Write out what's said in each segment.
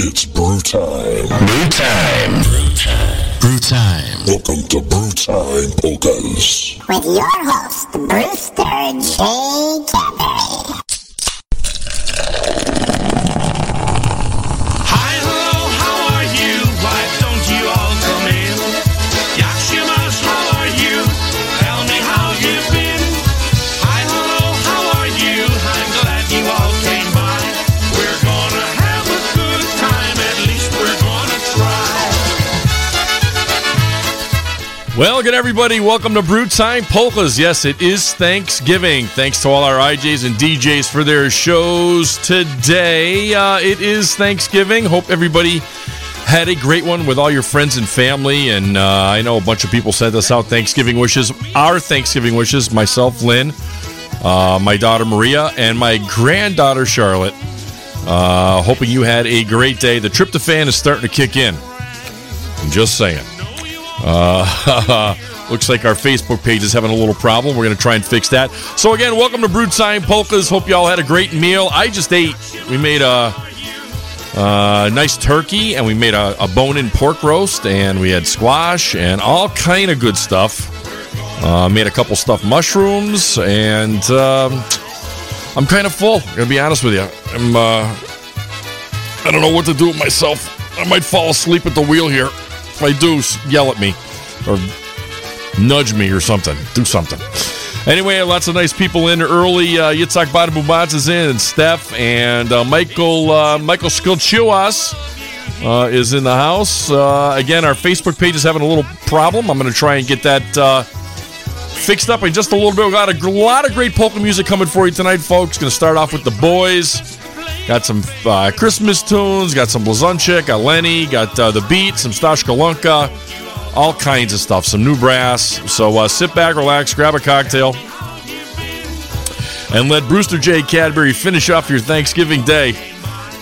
It's brew time. Brew time. Brew time. Brew time. Welcome to Brew Time Polkas. With your host, Brewster J. Cadbury. Well, good everybody. Welcome to Brew Time Polkas. Yes, it is Thanksgiving. Thanks to all our IJs and DJs for their shows today. Uh, it is Thanksgiving. Hope everybody had a great one with all your friends and family. And uh, I know a bunch of people sent us out Thanksgiving wishes. Our Thanksgiving wishes, myself, Lynn, uh, my daughter Maria, and my granddaughter Charlotte. Uh, hoping you had a great day. The tryptophan is starting to kick in. I'm just saying. Uh, looks like our Facebook page is having a little problem. We're going to try and fix that. So again, welcome to Brew Time Polkas. Hope you all had a great meal. I just ate. We made a, a nice turkey, and we made a, a bone-in pork roast, and we had squash and all kind of good stuff. Uh, made a couple stuffed mushrooms, and um, I'm kind of full. I'm gonna be honest with you. I'm. Uh, I don't know what to do with myself. I might fall asleep at the wheel here. If I do, yell at me or nudge me or something. Do something. Anyway, lots of nice people in early. Uh, Yitzhak is in, and Steph, and uh, Michael uh, Michael Skilchuas uh, is in the house. Uh, again, our Facebook page is having a little problem. I'm going to try and get that uh, fixed up in just a little bit. We got a lot of great polka music coming for you tonight, folks. Going to start off with the boys. Got some uh, Christmas tunes, got some Blazonczyk, got Lenny, got uh, the beat, some Stashka Lunka, all kinds of stuff, some new brass. So uh, sit back, relax, grab a cocktail, and let Brewster J. Cadbury finish off your Thanksgiving day.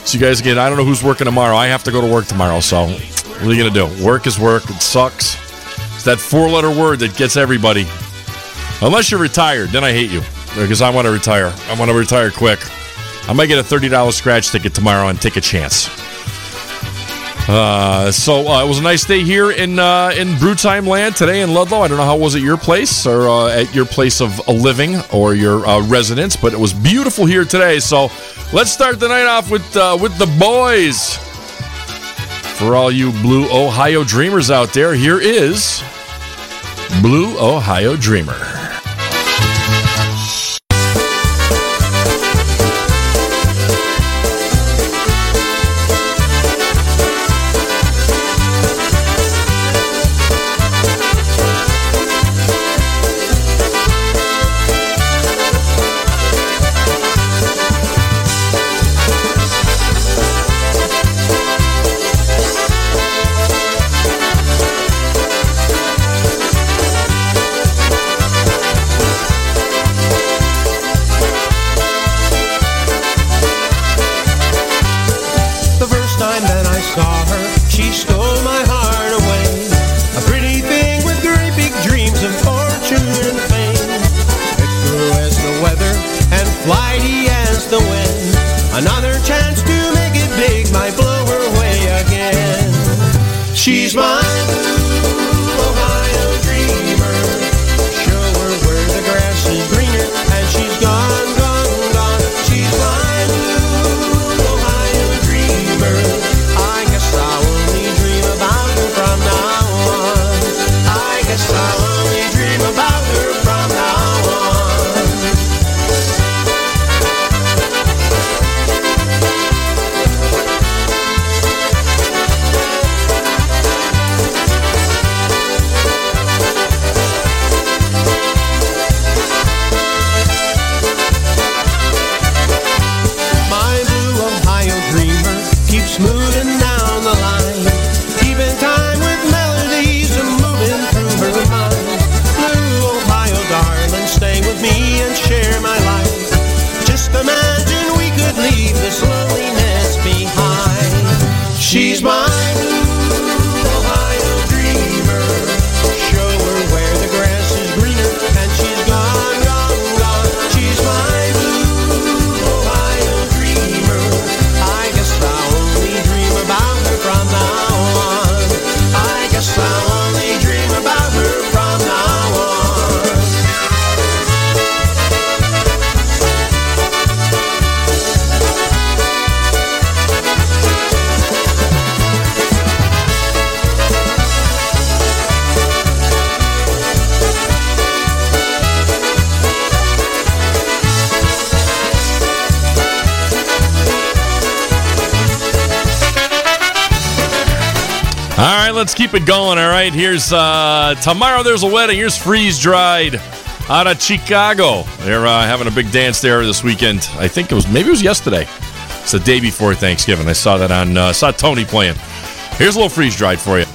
So you guys again, I don't know who's working tomorrow. I have to go to work tomorrow, so what are you gonna do? Work is work. It sucks. It's that four-letter word that gets everybody. Unless you're retired, then I hate you because I want to retire. I want to retire quick. I might get a thirty dollars scratch ticket tomorrow and take a chance. Uh, so uh, it was a nice day here in uh, in Brewtime Land today in Ludlow. I don't know how it was at your place or uh, at your place of uh, living or your uh, residence, but it was beautiful here today. So let's start the night off with uh, with the boys. For all you Blue Ohio Dreamers out there, here is Blue Ohio Dreamer. She's my keep it going. All right, here's uh, tomorrow. There's a wedding. Here's freeze dried out of Chicago. They're uh, having a big dance there this weekend. I think it was maybe it was yesterday. It's the day before Thanksgiving. I saw that on uh, saw Tony playing. Here's a little freeze dried for you.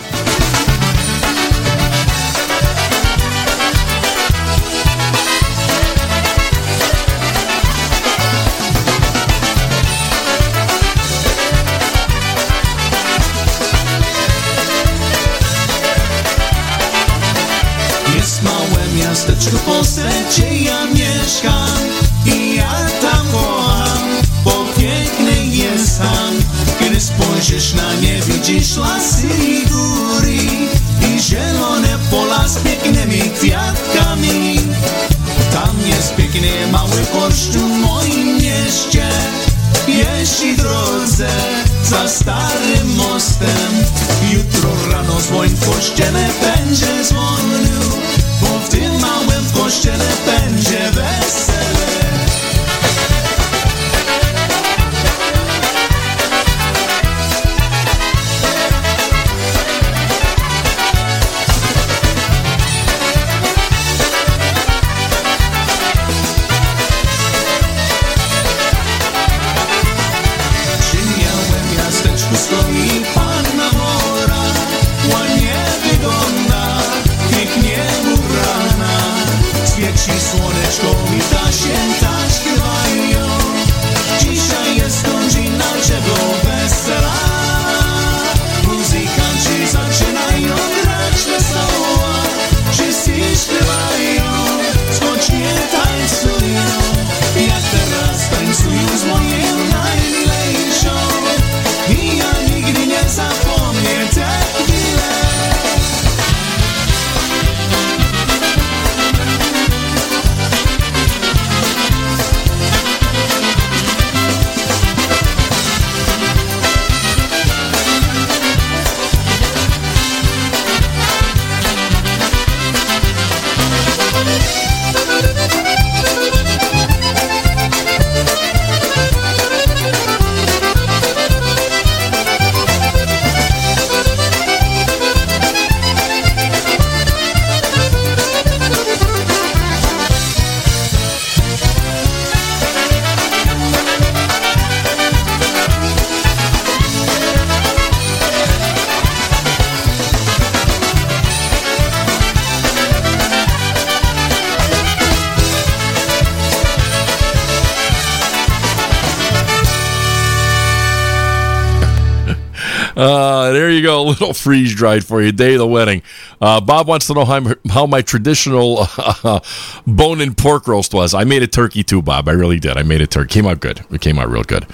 Little freeze dried for you. Day of the wedding. Uh, Bob wants to know how, how my traditional uh, bone and pork roast was. I made a turkey too, Bob. I really did. I made a turkey. Came out good. It came out real good.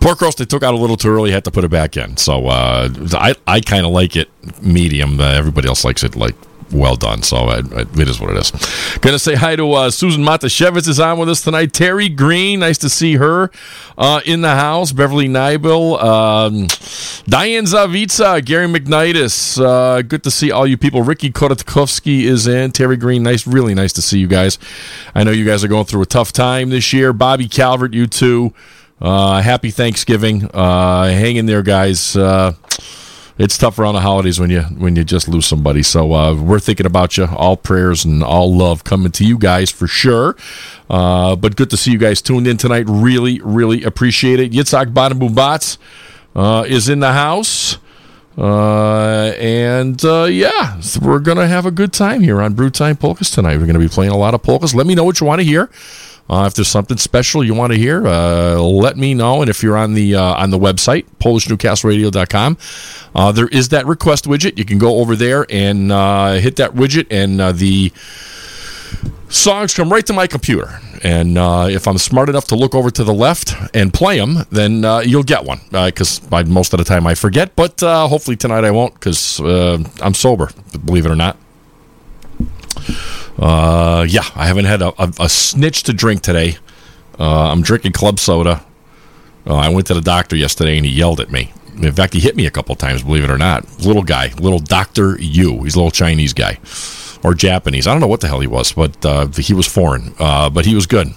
Pork roast I took out a little too early. Had to put it back in. So uh, I I kind of like it medium. Uh, everybody else likes it like well done. So uh, it is what it is. Gonna say hi to uh, Susan Matashevitz is on with us tonight. Terry Green, nice to see her uh, in the house. Beverly Nibel, um, Diane Zavitsa, Gary McNitis. Uh, good to see all you people. Ricky Kotatkovsky is in. Terry Green, nice, really nice to see you guys. I know you guys are going through a tough time this year. Bobby Calvert, you too. Uh, happy Thanksgiving. Uh, hang in there, guys. It's tough around the holidays when you when you just lose somebody. So uh, we're thinking about you. All prayers and all love coming to you guys for sure. Uh, but good to see you guys tuned in tonight. Really, really appreciate it. Yitzhak Banabumbats uh, is in the house. Uh, and uh, yeah, we're gonna have a good time here on Brew Time Polkas tonight. We're gonna be playing a lot of polkas. Let me know what you want to hear. Uh, if there's something special you want to hear, uh, let me know. And if you're on the uh, on the website PolishNewcastleRadio.com, uh, there is that request widget. You can go over there and uh, hit that widget, and uh, the songs come right to my computer. And if I'm smart enough to look over to the left and play them, then you'll get one. Because most of the time I forget, but hopefully tonight I won't because I'm sober, believe it or not. Uh, yeah, I haven't had a, a, a snitch to drink today. Uh, I'm drinking club soda. Uh, I went to the doctor yesterday and he yelled at me. In fact, he hit me a couple times, believe it or not. Little guy, little Dr. Yu. He's a little Chinese guy or Japanese. I don't know what the hell he was, but uh, he was foreign. Uh, but he was good.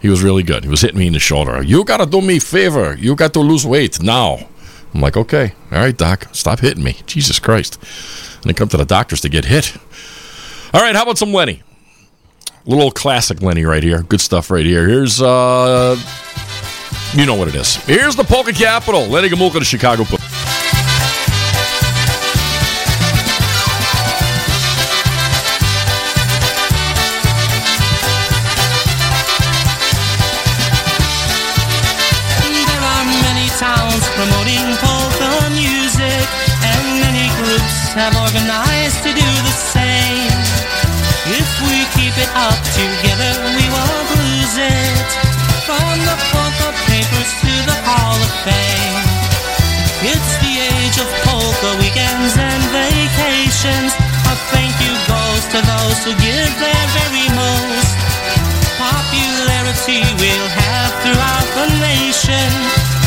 He was really good. He was hitting me in the shoulder. You got to do me a favor. You got to lose weight now. I'm like, okay, all right, doc, stop hitting me. Jesus Christ. And I come to the doctors to get hit. All right, how about some Lenny? Little classic Lenny right here. Good stuff right here. Here's, uh, you know what it is. Here's the Polka Capital. Lenny Gomulka to Chicago. It's the age of polka weekends and vacations. A thank you goes to those who give their very most popularity we'll have throughout the nation,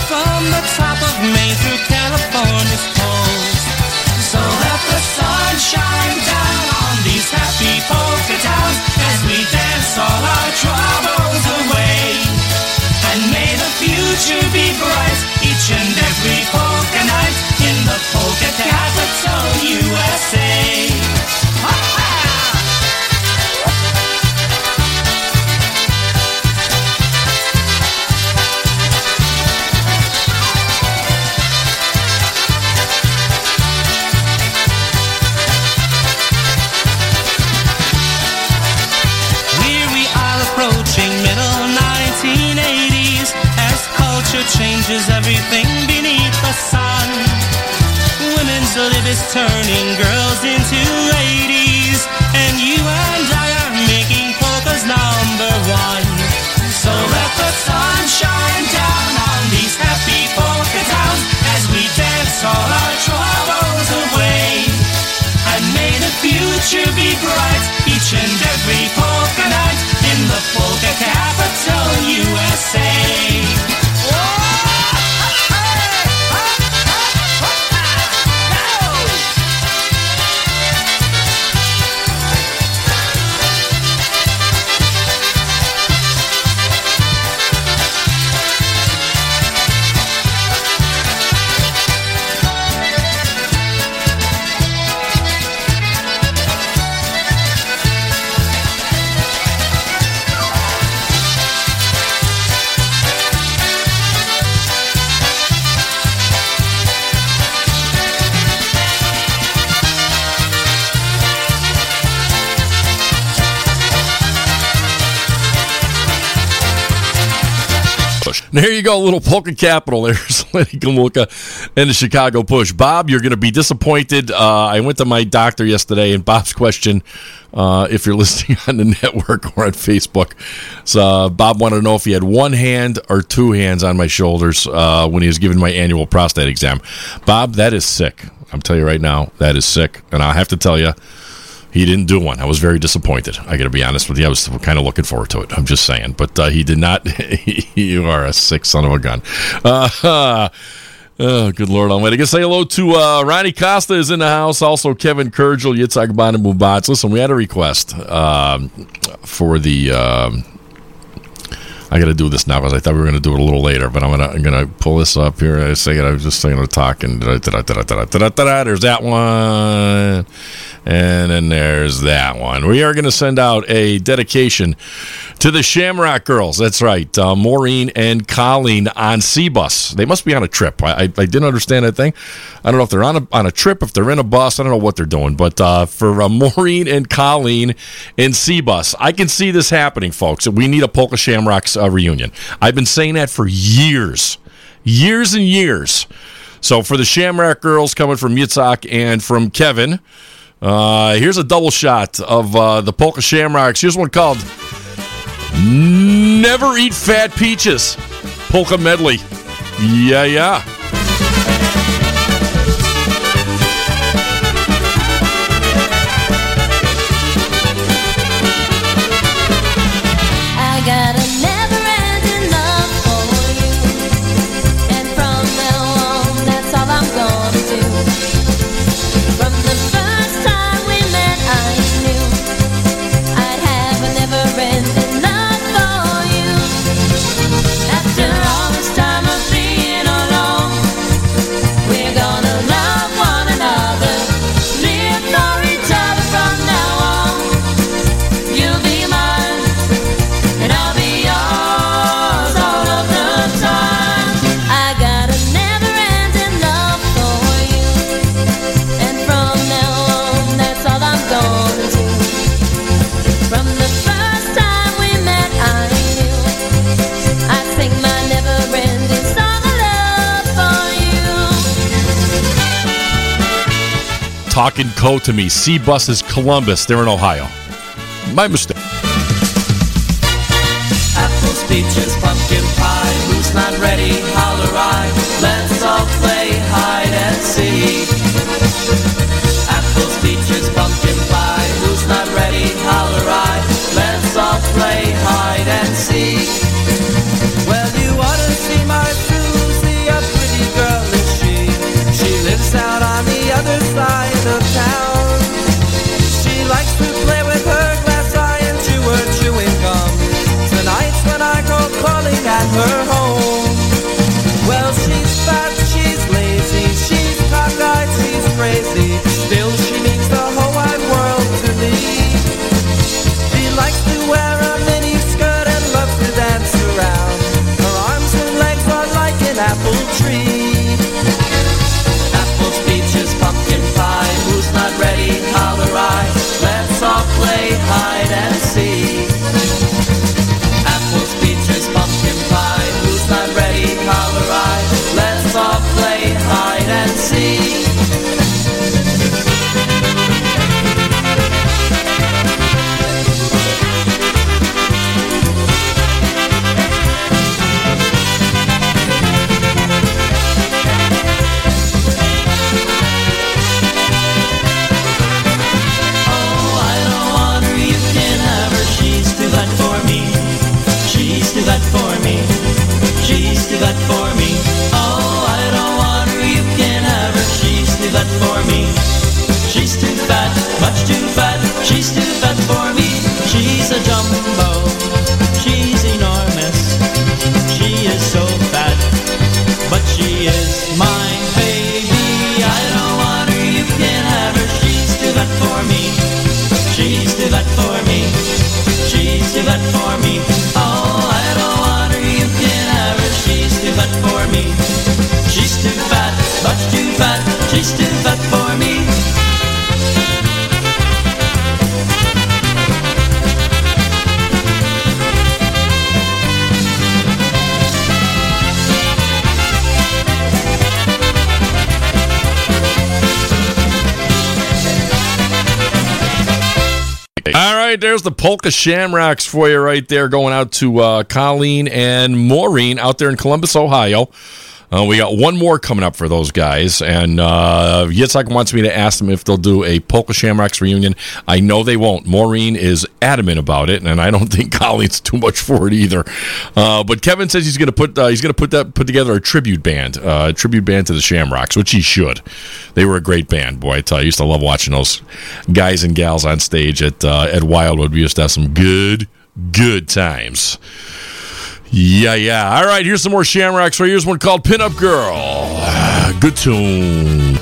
from the top of Maine through California's coast. So let the sun shine down turning girls into ladies, and you and I are making polkas number one. So let the sun shine down on these happy polka towns as we dance all our troubles away. And may the future be bright each and every polka night in the polka capital USA. Go, little polka capital. there, Lenny Gomulka and the Chicago Push. Bob, you're going to be disappointed. Uh, I went to my doctor yesterday, and Bob's question, uh, if you're listening on the network or on Facebook, so uh, Bob wanted to know if he had one hand or two hands on my shoulders uh, when he was giving my annual prostate exam. Bob, that is sick. I'm telling you right now, that is sick, and I have to tell you. He didn't do one. I was very disappointed. I got to be honest with you. I was kind of looking forward to it. I'm just saying, but uh, he did not. you are a sick son of a gun. Uh, oh, good Lord Almighty. I guess say hello to uh, Ronnie Costa is in the house. Also, Kevin Kurgel, Yitzhak Ban, and Mubats. Listen, we had a request um, for the. Um, I got to do this now because I thought we were going to do it a little later, but I'm gonna gonna pull this up here. I say it. I was just saying to talk and there's that one, and then there's that one. We are going to send out a dedication to the Shamrock Girls. That's right, uh, Maureen and Colleen on C bus. They must be on a trip. I, I, I didn't understand that thing. I don't know if they're on a on a trip, if they're in a bus. I don't know what they're doing, but uh, for uh, Maureen and Colleen in C bus, I can see this happening, folks. We need a Polka Shamrocks reunion. I've been saying that for years, years and years. So for the Shamrock Girls coming from Yitzhak and from Kevin, uh, here's a double shot of uh, the Polka Shamrocks. Here's one called Never Eat Fat Peaches Polka Medley. Yeah, yeah. Talking Co to me. C buses Columbus. They're in Ohio. My mistake. Apples, peaches, pumpkin pie. Who's not ready? Holler I. Let's all play hide and seek. Apples, peaches, pumpkin pie. Who's not ready? Holler I. Let's all play hide and seek. Town. She likes to play with her glass eye and chew her chewing gum. Tonight's when I go calling at her home. Well, she's fat, she's lazy, she's cockeyed, she's crazy. Still, she the whole wide world to. She likes to wear a and loves to dance around. Her arms and legs are like an apple tree. Not ready? Holler I. Let's all play hide and seek. Apples, peaches, pumpkin pie. Who's not ready? Holler I. Let's all play hide and seek. For me. All right, there's the Polka Shamrocks for you right there, going out to uh, Colleen and Maureen out there in Columbus, Ohio. Uh, we got one more coming up for those guys, and uh, Yitzhak wants me to ask them if they'll do a Polka Shamrocks reunion. I know they won't. Maureen is adamant about it, and I don't think Colleen's too much for it either. Uh, but Kevin says he's going to put uh, he's going to put that put together a tribute band, uh, a tribute band to the Shamrocks, which he should. They were a great band, boy. I tell you, I used to love watching those guys and gals on stage at uh, at Wildwood. We used to have some good good times. Yeah, yeah. All right, here's some more Shamrocks. Right here's one called Pinup Girl. Ah, Good tune.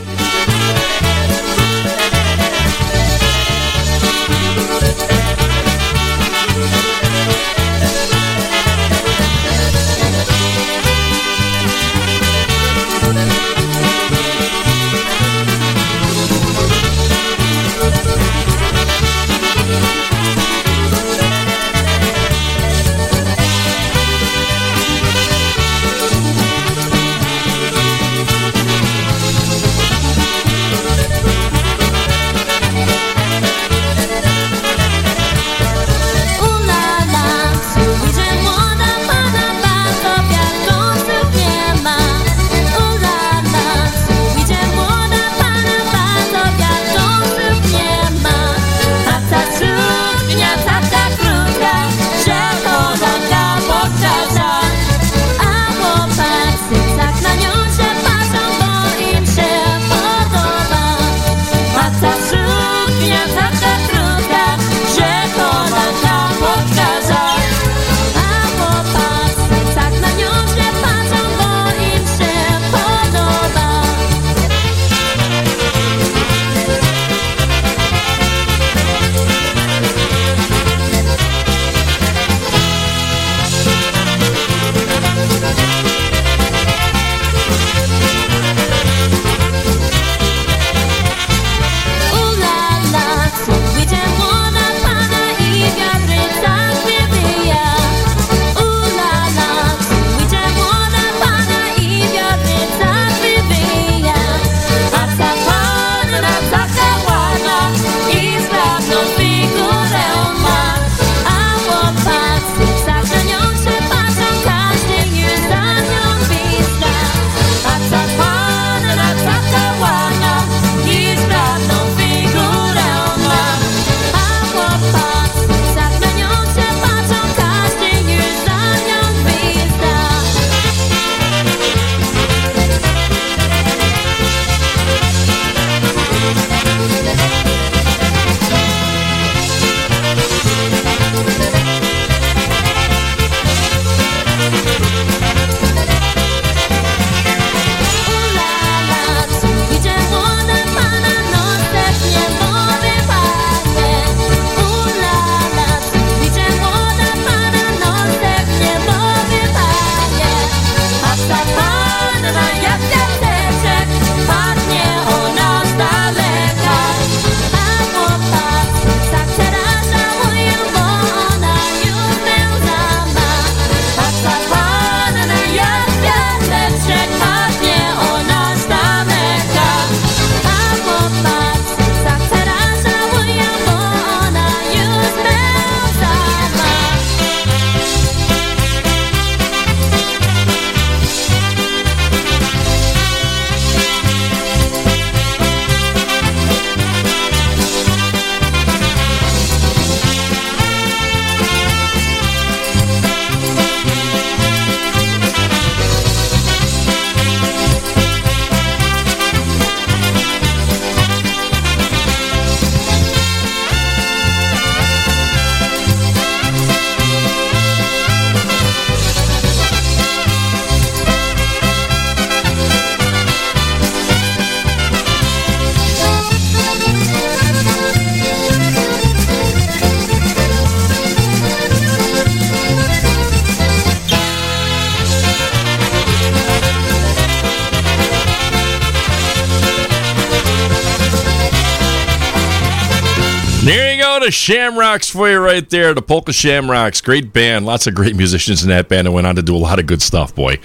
Shamrocks for you right there. The Polka Shamrocks, great band. Lots of great musicians in that band and went on to do a lot of good stuff, boy.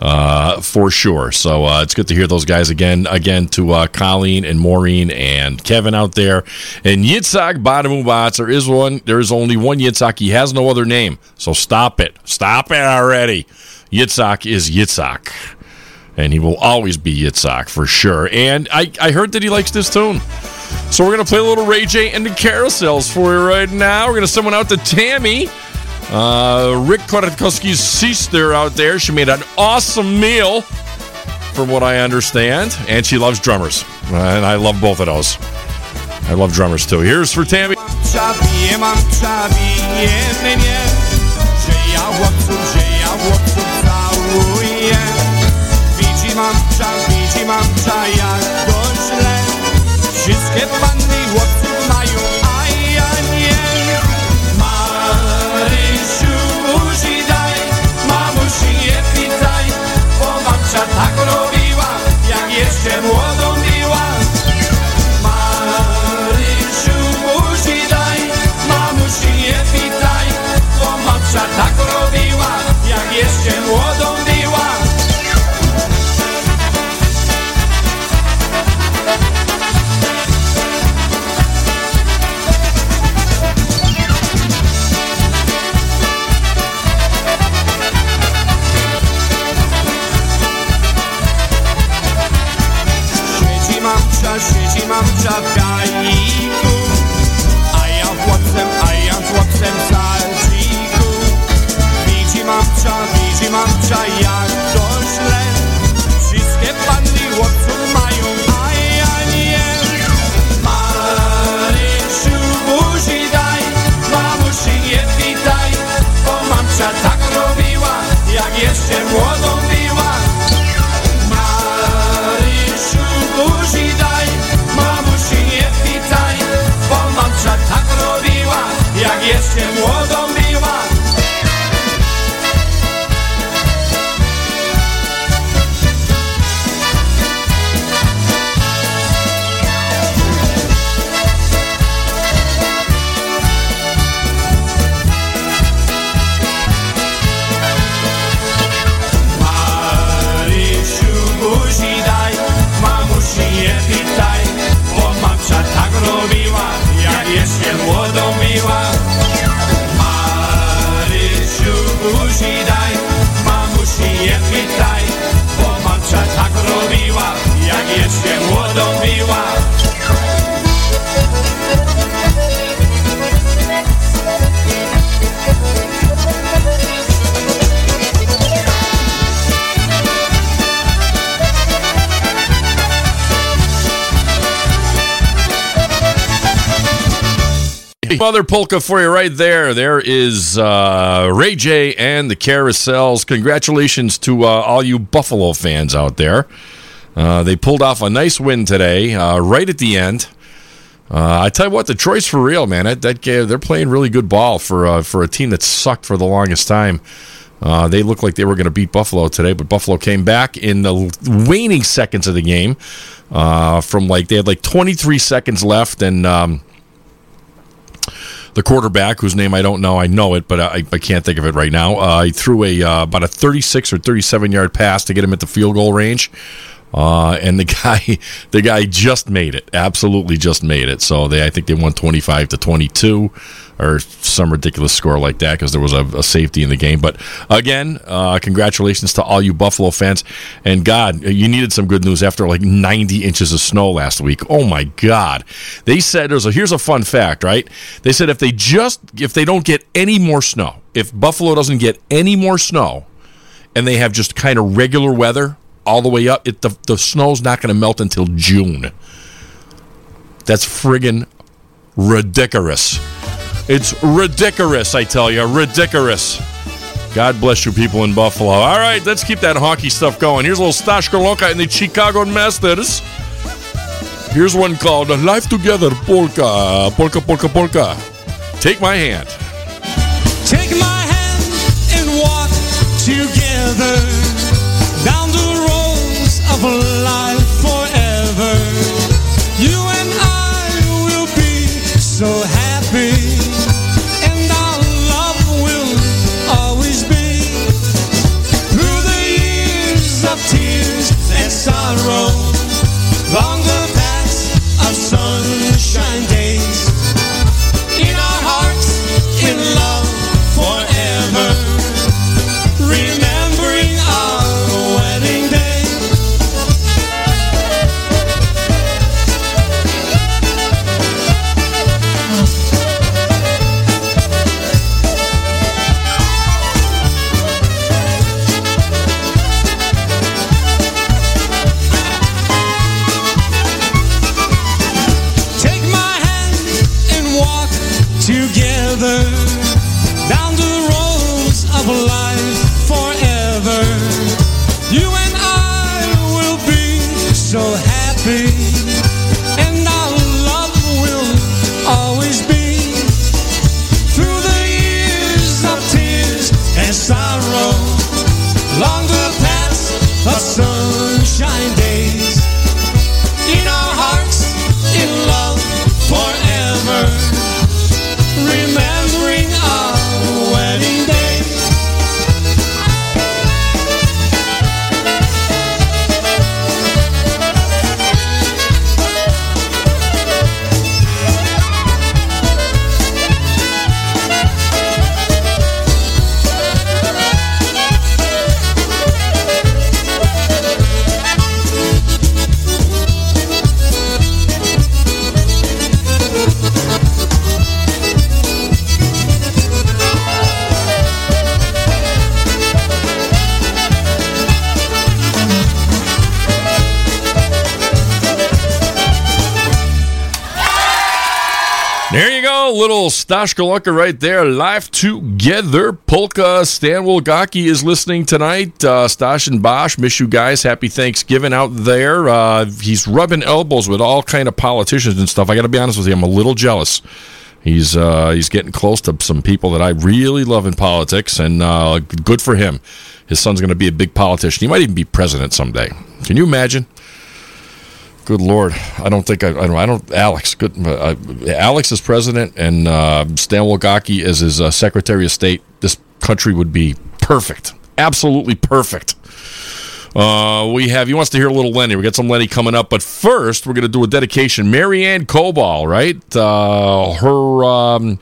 Uh, for sure. So uh, it's good to hear those guys again. Again to uh, Colleen and Maureen and Kevin out there. And Yitzhak Badamubats. There is one. There is only one Yitzhak. He has no other name. So stop it. Stop it already. Yitzhak is Yitzhak. And he will always be Yitzhak for sure. And I, I heard that he likes this tune. So we're going to play a little Ray Jay and the Carousels for you right now. We're going to send one out to Tammy. Uh, Rick Koratkowski's sister out there. She made an awesome meal, from what I understand. And she loves drummers. And I love both of those. I love drummers too. Here's for Tammy. Wszystkie panny chłopców mają, mam czagajniku A ja chłopcem, a ja chłopcem salciku Widzi mam cza, widzi mam cza, ja Mother polka for you right there. There is uh, Ray Jay and the Carousels. Congratulations to uh, all you Buffalo fans out there. Uh, they pulled off a nice win today, uh, right at the end. Uh, I tell you what, Detroit's for real, man. That, that they're playing really good ball for uh, for a team that sucked for the longest time. Uh, they looked like they were going to beat Buffalo today, but Buffalo came back in the waning seconds of the game. Uh, from like they had like 23 seconds left, and um, the quarterback, whose name I don't know, I know it, but I, I can't think of it right now. Uh, he threw a uh, about a 36 or 37 yard pass to get him at the field goal range. Uh, and the guy, the guy just made it. Absolutely, just made it. So they, I think they won twenty five to twenty two, or some ridiculous score like that because there was a, a safety in the game. But again, uh, congratulations to all you Buffalo fans. And God, you needed some good news after like ninety inches of snow last week. Oh my God! They said there's a here's a fun fact, right? They said if they just if they don't get any more snow, if Buffalo doesn't get any more snow, and they have just kind of regular weather all the way up, it, the, the snow's not going to melt until June. That's friggin' ridiculous. It's ridiculous, I tell you, ridiculous. God bless you, people in Buffalo. All right, let's keep that hockey stuff going. Here's a little Stashka Loka the Chicago Masters. Here's one called Life Together Polka. Polka, polka, polka. Take my hand. Take my hand and walk together down the roads of life forever. You and I will be so happy sorrow. Little Stashkalunka right there. Live together. Polka Stan Wilgaki is listening tonight. Uh, Stash and Bosch, miss you guys. Happy Thanksgiving out there. Uh, he's rubbing elbows with all kind of politicians and stuff. I got to be honest with you, I'm a little jealous. He's uh, he's getting close to some people that I really love in politics, and uh, good for him. His son's going to be a big politician. He might even be president someday. Can you imagine? Good lord, I don't think I, I don't. I don't. Alex, good. Uh, Alex is president, and uh, Stan Wilgaki is his uh, secretary of state. This country would be perfect, absolutely perfect. Uh, we have. He wants to hear a little Lenny. We got some Lenny coming up, but first we're going to do a dedication. Marianne Cobal, right? Uh, her um,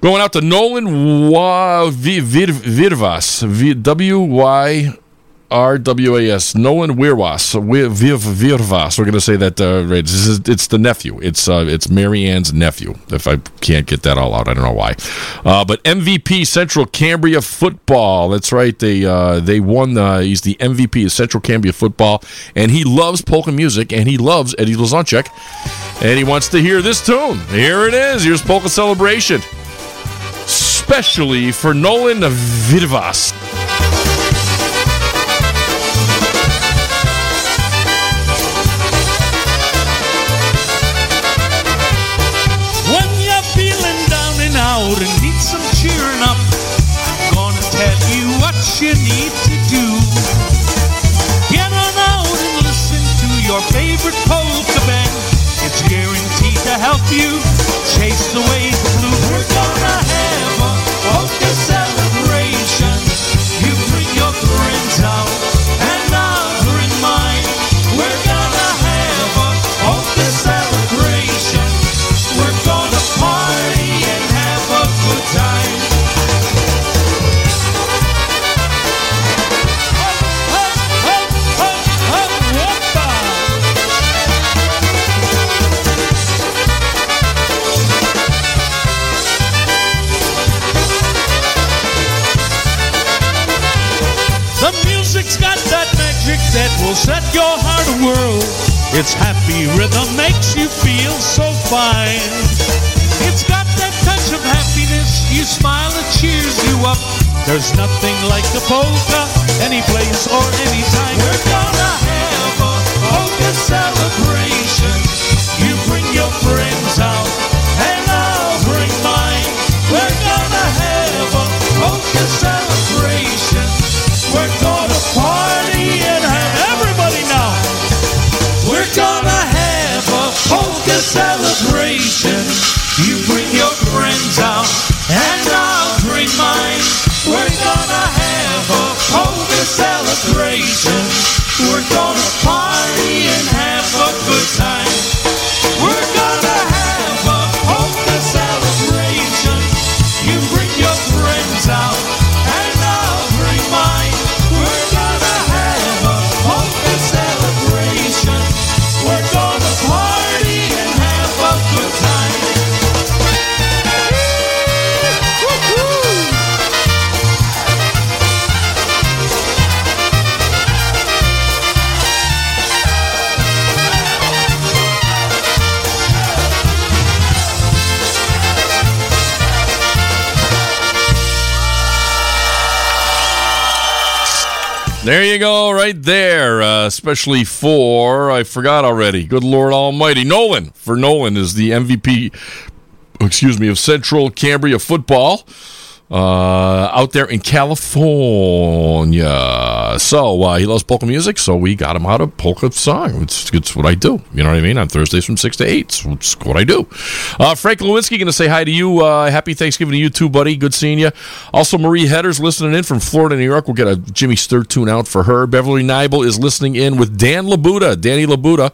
going out to Nolan Wa- Vi- Vir- Virvas, W Y. R W A S. Nolan Wirwas. Virvas. We're going to say that uh, right. This is, it's the nephew. It's uh, it's Mary Ann's nephew. If I can't get that all out, I don't know why. Uh, but MVP Central Cambria football. That's right. They uh, they won. The, he's the MVP of Central Cambria football, and he loves polka music, and he loves Eddie Blazonczyk, and he wants to hear this tune. Here it is. Here's polka celebration, specially for Nolan Virvas. You need to do. Get on out and listen to your favorite polka band. It's guaranteed to help you chase away that will set your heart a whirl. Its happy rhythm makes you feel so fine. It's got that touch of happiness. You smile, it cheers you up. There's nothing like the polka, any place or any time. We're gonna have a polka celebration. You bring your friends out, and I'll bring mine. We're gonna have a polka celebration. We're gonna party polka celebration. You bring your friends out, and I'll bring mine. We're gonna have a polka celebration. We're gonna party There you go, right there. Uh, especially for I forgot already. Good Lord Almighty, Nolan. For Nolan is the MVP. Excuse me of Central Cambria football. Uh, out there in California. So uh, he loves polka music, so we got him out a polka song. It's, it's what I do. You know what I mean? On Thursdays from 6 to 8. So it's what I do. Uh, Frank Lewinsky going to say hi to you. Uh, happy Thanksgiving to you too, buddy. Good seeing you. Also, Marie Headers listening in from Florida, New York. We'll get a Jimmy Sturr tune out for her. Beverly Nibel is listening in with Dan Labuda. Danny Labuda.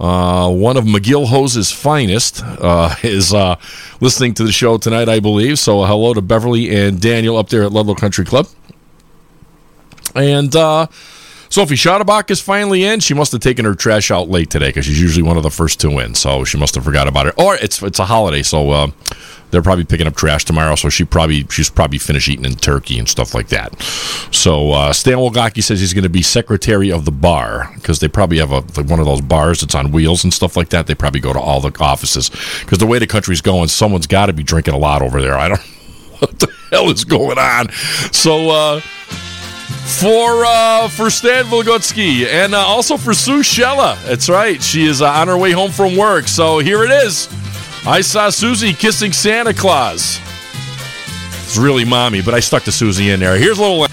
Uh, one of McGill Hose's finest uh, is uh, listening to the show tonight, I believe. So, hello to Beverly and Daniel up there at Ludlow Country Club. And uh, Sophie Schottenbach is finally in. She must have taken her trash out late today because she's usually one of the first to in. So she must have forgot about it. Or it's it's a holiday, so uh, they're probably picking up trash tomorrow. So she probably she's probably finished eating in turkey and stuff like that. So uh, Stan Wolgaki says he's going to be secretary of the bar because they probably have a like one of those bars that's on wheels and stuff like that. They probably go to all the offices because the way the country's going, someone's got to be drinking a lot over there. I don't what the hell is going on. So. uh for uh, for Stan Volgotsky and uh, also for Sue Shella. That's right. She is uh, on her way home from work. So here it is. I saw Susie kissing Santa Claus. It's really mommy, but I stuck to Susie in there. Here's a little.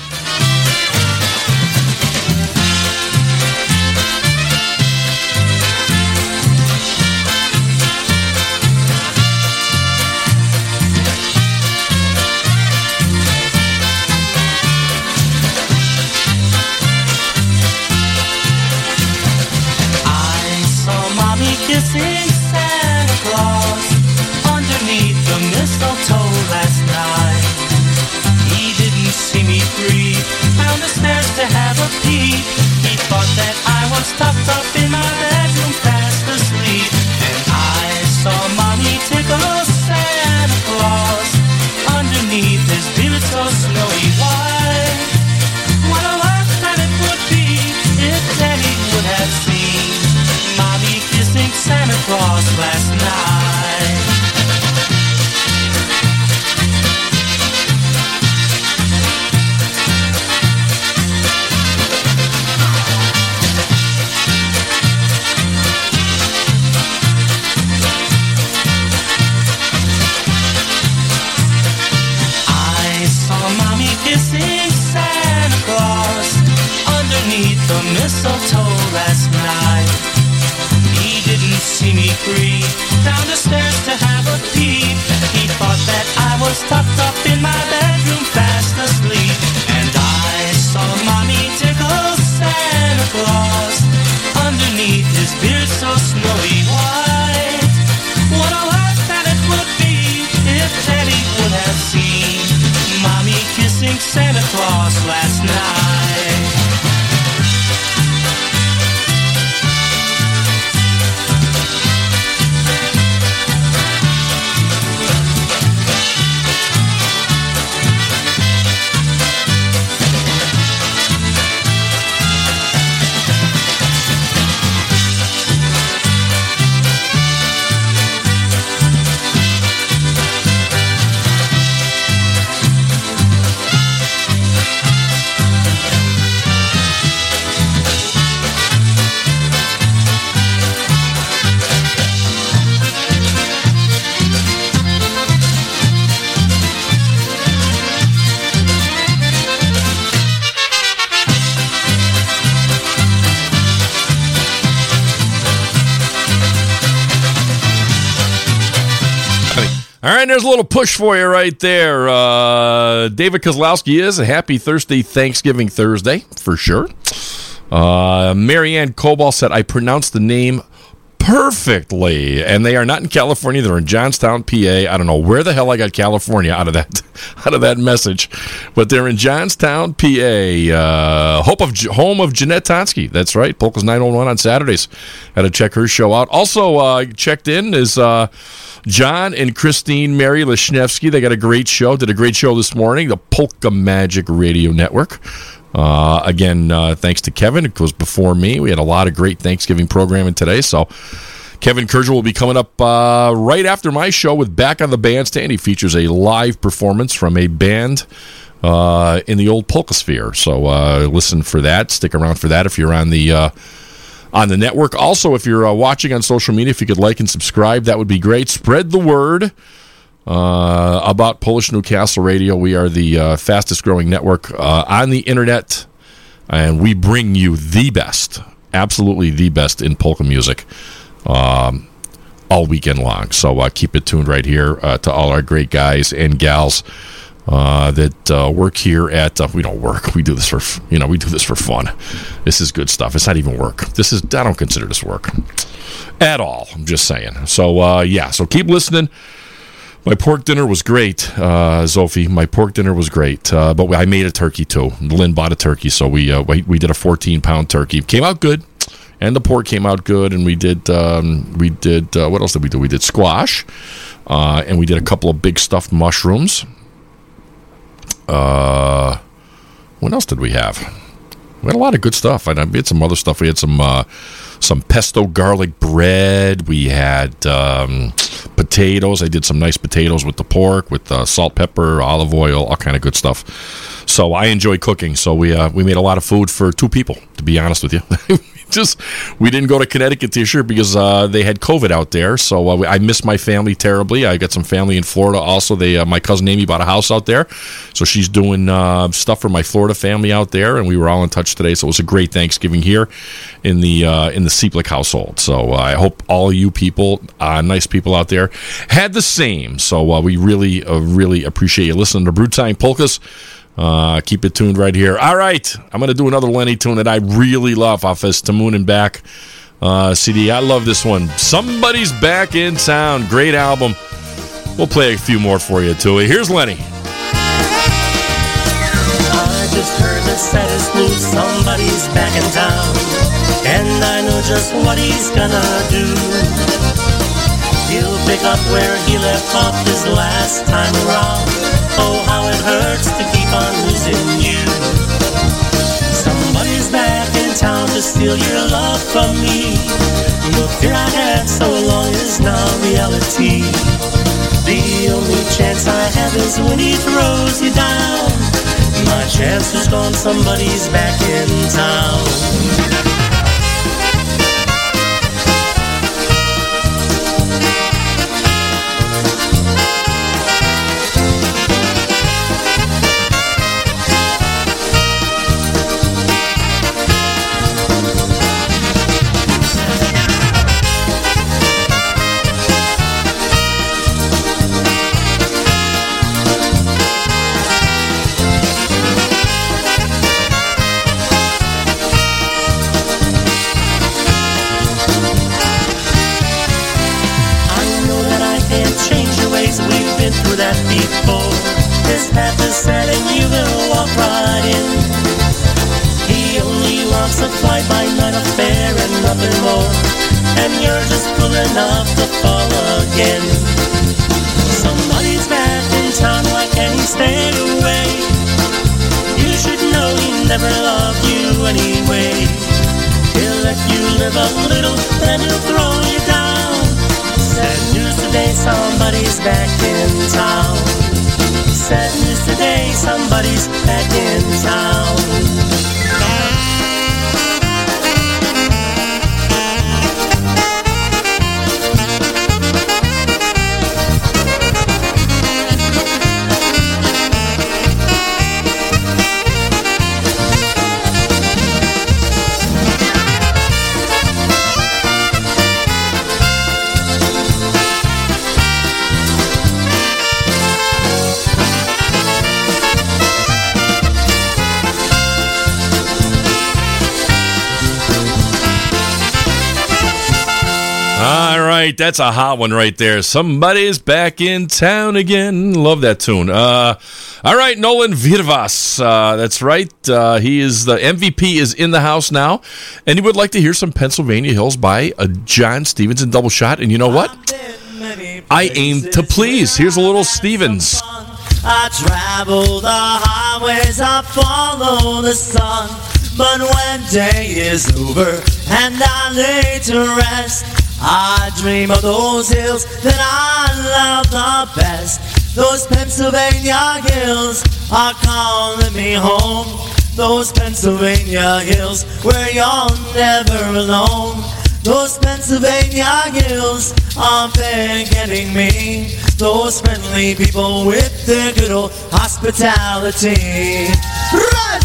Kissing there's a little push for you right there. Uh, David Kozlowski is a happy Thursday, Thanksgiving Thursday for sure. Uh, Marianne Cobal said, I pronounced the name perfectly. And they are not in California. They're in Johnstown, PA. I don't know where the hell I got California out of that out of that message. But they're in Johnstown, PA. Uh, hope of home of Jeanette Tonsky. That's right. Polka's 901 on Saturdays. Had to check her show out. Also uh, checked in is uh, John and Christine Mary Lishnevsky. They got a great show. Did a great show this morning. The Polka Magic Radio Network. Uh, again, uh, thanks to Kevin. It was before me. We had a lot of great Thanksgiving programming today. So, Kevin Kurgel will be coming up uh, right after my show with Back on the Bandstand. He features a live performance from a band uh, in the old polka sphere. So uh, listen for that. Stick around for that if you're on the uh, on the network. Also, if you're watching on social media, if you could like and subscribe, that would be great. Spread the word uh, about Polish Newcastle Radio. We are the uh, fastest growing network uh, on the internet, and we bring you the best, absolutely the best in polka music. Um, all weekend long. So uh, keep it tuned right here uh, to all our great guys and gals uh, that work here at. We don't work. We do this for you know we do this for fun. This is good stuff. It's not even work. This is I don't consider this work at all. I'm just saying. So yeah. So keep listening. My pork dinner was great, uh, Zophie. My pork dinner was great, uh, but I made a turkey too. Lynn bought a turkey, so we uh, we, we did a 14 pound turkey. Came out good, and the pork came out good. And we did um, we did uh, what else did we do? We did squash, uh, and we did a couple of big stuffed mushrooms. Uh, what else did we have? We had a lot of good stuff. And we had some other stuff. We had some uh, some pesto garlic bread. We had um, potatoes. I did some nice potatoes with the pork, with uh, salt, pepper, olive oil, all kind of good stuff. So I enjoy cooking. So we uh, we made a lot of food for two people. To be honest with you. Just we didn't go to Connecticut this year because uh, they had COVID out there. So uh, I miss my family terribly. I got some family in Florida also. They uh, my cousin Amy bought a house out there, so she's doing uh, stuff for my Florida family out there, and we were all in touch today. So it was a great Thanksgiving here in the uh, in the Cieplik household. So uh, I hope all you people, nice people out there, had the same. So we really really appreciate you listening to Brew Time Polkas. Uh, keep it tuned right here. All right, I'm going to do another Lenny tune that I really love off his Tamoon and Back uh, CD. I love this one. Somebody's Back in Town. Great album. We'll play a few more for you, too. Here's Lenny. I just heard the saddest news, somebody's back in town. And I know just what he's gonna do. He'll pick up where he left off his last time around. Oh, how it hurts to keep on losing you. Somebody's back in town to steal your love from me. The fear I had so long is now reality. The only chance I have is when he throws you down. My chance is gone, somebody's back in town. Enough to fall again. Somebody's back in town, why can't he stay away? You should know he never loved you anyway. He'll let you live a little, then he'll throw you down. Sad news today, somebody's back in town. Sad news today, somebody's back in town. Right, that's a hot one right there. Somebody's back in town again. Love that tune. Uh, all right, Nolan Virvas. Uh, that's right. Uh, he is the MVP is in the house now, and he would like to hear some Pennsylvania Hills by uh, John Stevenson double shot. And you know what? I aim to please. Here's a little Stevens. I travel the highways, I follow the sun. But when day is over and I lay to rest, I dream of those hills that I love the best. Those Pennsylvania hills are calling me home. Those Pennsylvania hills where you're never alone. Those Pennsylvania hills are getting me. Those friendly people with their good old hospitality. Run,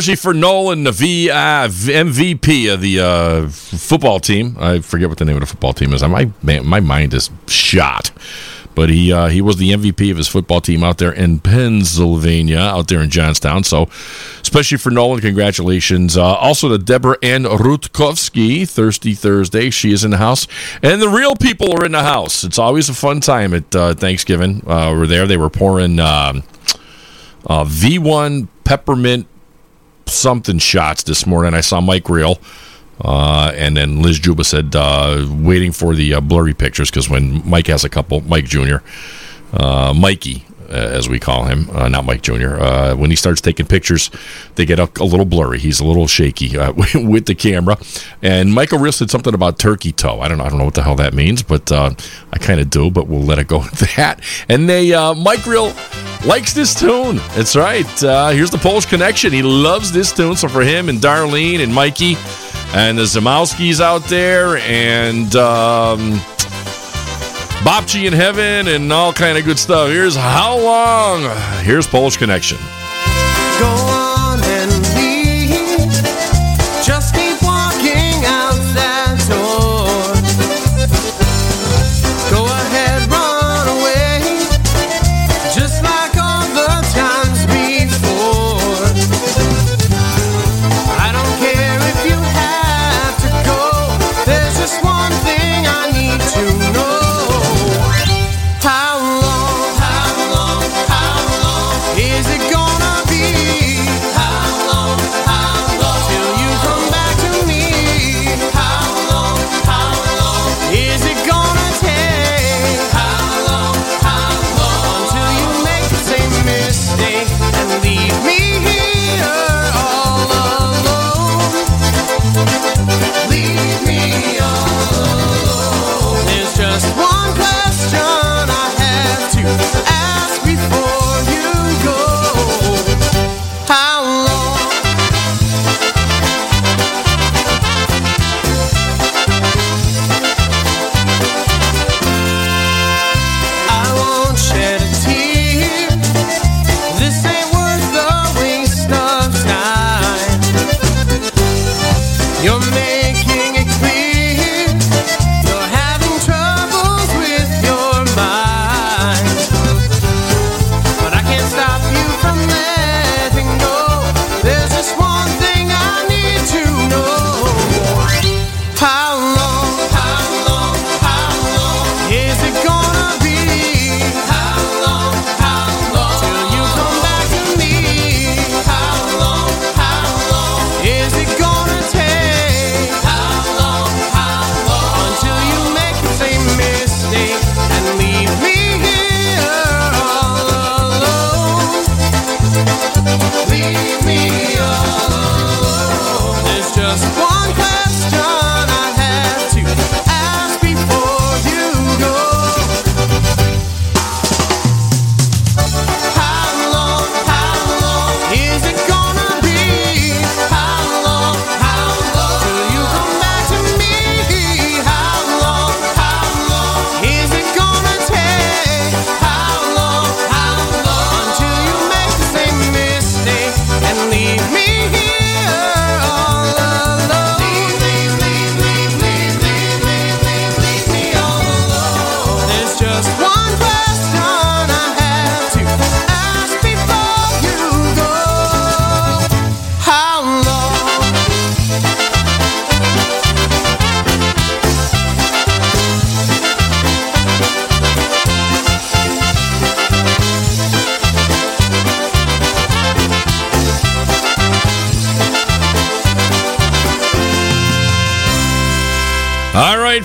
especially for Nolan, the v, uh, MVP of the uh, football team. I forget what the name of the football team is. My my mind is shot. But he uh, he was the MVP of his football team out there in Pennsylvania, out there in Johnstown. So, especially for Nolan, congratulations. Uh, also to Deborah Ann Rutkovsky, Thirsty Thursday. She is in the house, and the real people are in the house. It's always a fun time at uh, Thanksgiving. Uh, we're there. They were pouring. Um, uh, V1 peppermint something shots this morning. I saw Mike Reel. Uh, and then Liz Juba said, uh, waiting for the uh, blurry pictures because when Mike has a couple, Mike Jr., uh, Mikey, as we call him, uh, not Mike Jr., uh, when he starts taking pictures, they get a, a little blurry. He's a little shaky uh, with the camera. And Michael Reel said something about turkey toe. I don't know. I don't know what the hell that means, but uh, I kind of do, but we'll let it go at that. And they, uh, Mike Reel likes this tune. That's right. Uh, here's the Polish connection. He loves this tune. So for him and Darlene and Mikey and the Zamowskis out there and um, Bobchi in heaven and all kind of good stuff. Here's how long. Here's Polish connection. just one.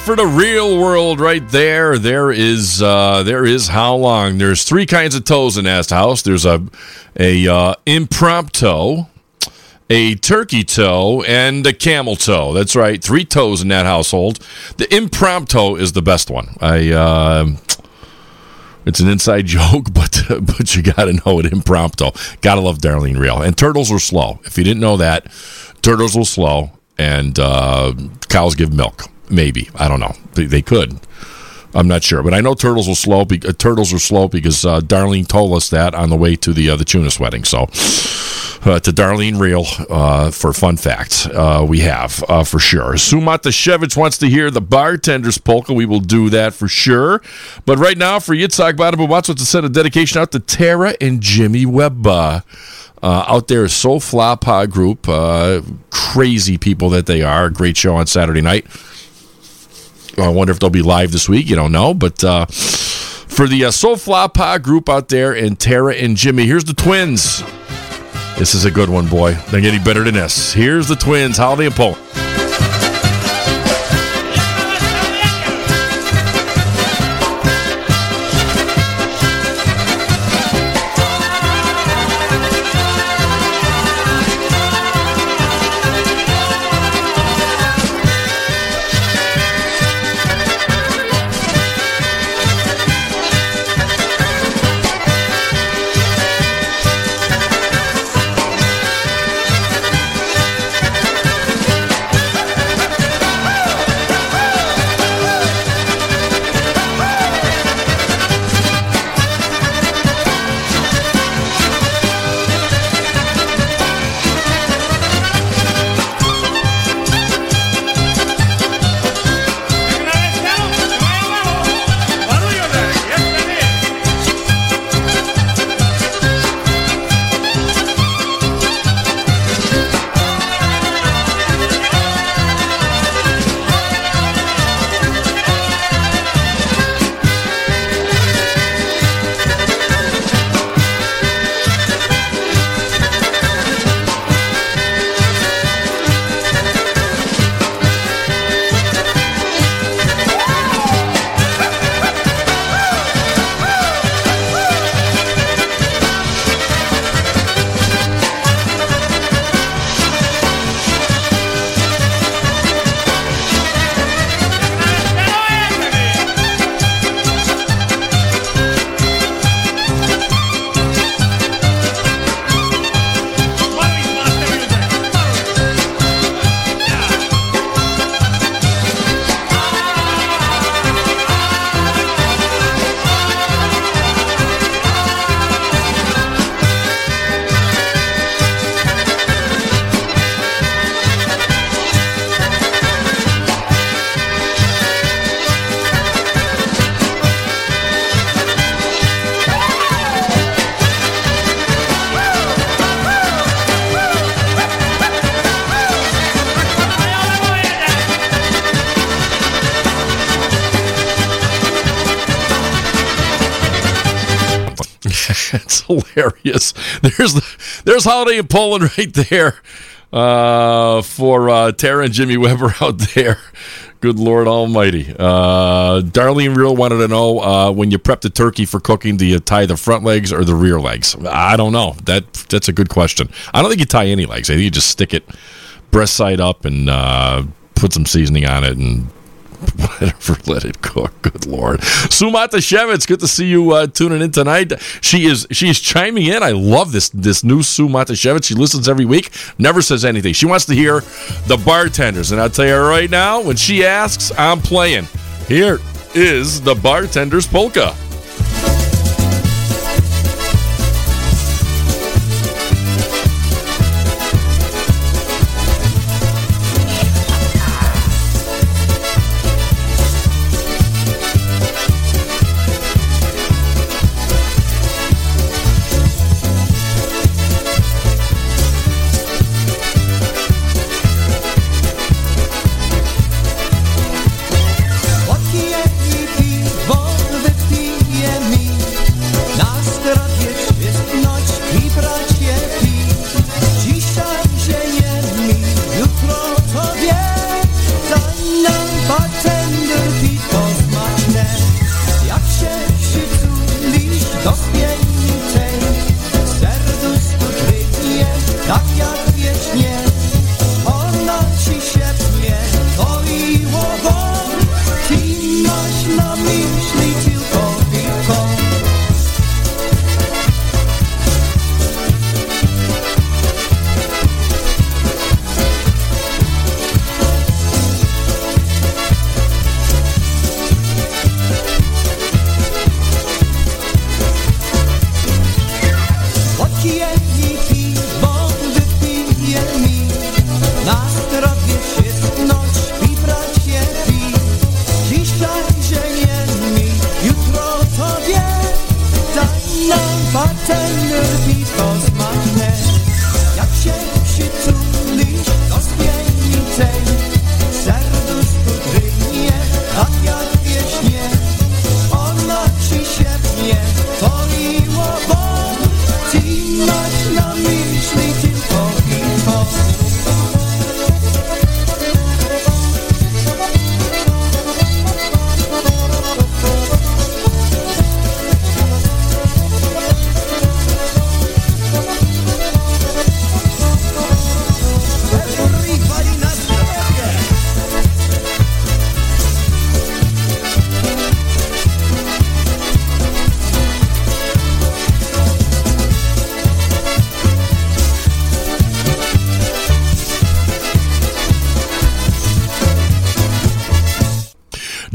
For the real world, right there, there is uh, there is how long. There's three kinds of toes in Nest House. There's a a uh, impromptu, a turkey toe, and a camel toe. That's right, three toes in that household. The impromptu is the best one. I. Uh, it's an inside joke, but but you got to know it impromptu. Gotta love Darlene Real. And turtles are slow. If you didn't know that, turtles are slow, and uh, cows give milk. Maybe I don't know. They, they could. I'm not sure, but I know turtles will slow. Be, uh, turtles are slow because uh, Darlene told us that on the way to the uh, the Tunis wedding. So, uh, to Darlene Real uh, for fun facts, uh, we have uh, for sure. Sumatashevich wants to hear the bartender's polka. We will do that for sure. But right now, for Yitzhak Badabu wants to send a dedication out to Tara and Jimmy Weber. Uh, out there, Soul Flapa Group, uh, crazy people that they are. Great show on Saturday night. I wonder if they'll be live this week. You don't know, but uh, for the uh, Soul Flapa group out there, and Tara and Jimmy, here's the twins. This is a good one, boy. They're getting better than this. Here's the twins, Holiday and Poland. Hilarious. There's the, there's Holiday in Poland right there uh, for uh, Tara and Jimmy Weber out there. Good Lord Almighty. Uh, Darlene Real wanted to know uh, when you prep the turkey for cooking, do you tie the front legs or the rear legs? I don't know. That that's a good question. I don't think you tie any legs. I think you just stick it breast side up and uh, put some seasoning on it and whatever, let it cook. Good lord, Sumata Shevitz, good to see you uh, tuning in tonight. She is she is chiming in. I love this this new Sumata Shevitz. She listens every week, never says anything. She wants to hear the bartenders, and I'll tell you right now, when she asks, I'm playing. Here is the bartenders polka. me sleep.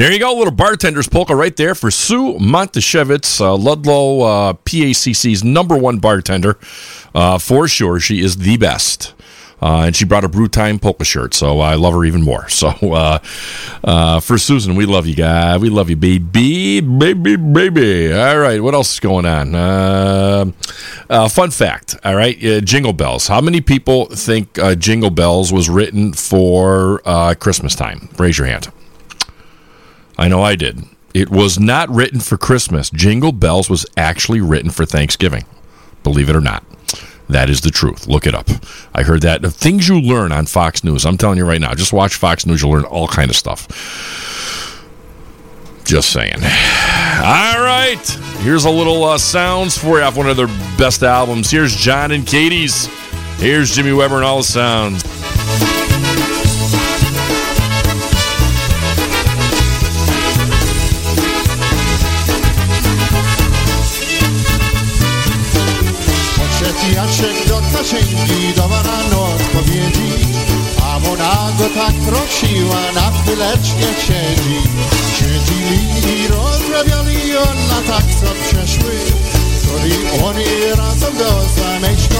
There you go, little bartender's polka right there for Sue Monteshevitz, uh, Ludlow uh, PACC's number one bartender. Uh, for sure, she is the best. Uh, and she brought a brew time polka shirt, so I love her even more. So, uh, uh, for Susan, we love you, guy. We love you, baby, baby, baby. All right, what else is going on? Uh, uh, fun fact. All right, uh, Jingle Bells. How many people think Jingle Bells was written for Christmas time? Raise your hand. I know I did. It was not written for Christmas. Jingle Bells was actually written for Thanksgiving. Believe it or not. That is the truth. Look it up. I heard that. The things you learn on Fox News. I'm telling you right now. Just watch Fox News. You'll learn all kind of stuff. Just saying. All right. Here's a little uh, sounds for you off one of their best albums. Here's John and Katie's. Here's Jimmy Weber and all the sounds. Kaszenki, dawarano odpowiedzi A ona go tak prosiła, na chwileczkę siedzi. Siedzieli i rozmawiali, ona tak co przeszły Którzy oni razem do zameczkowi chodzili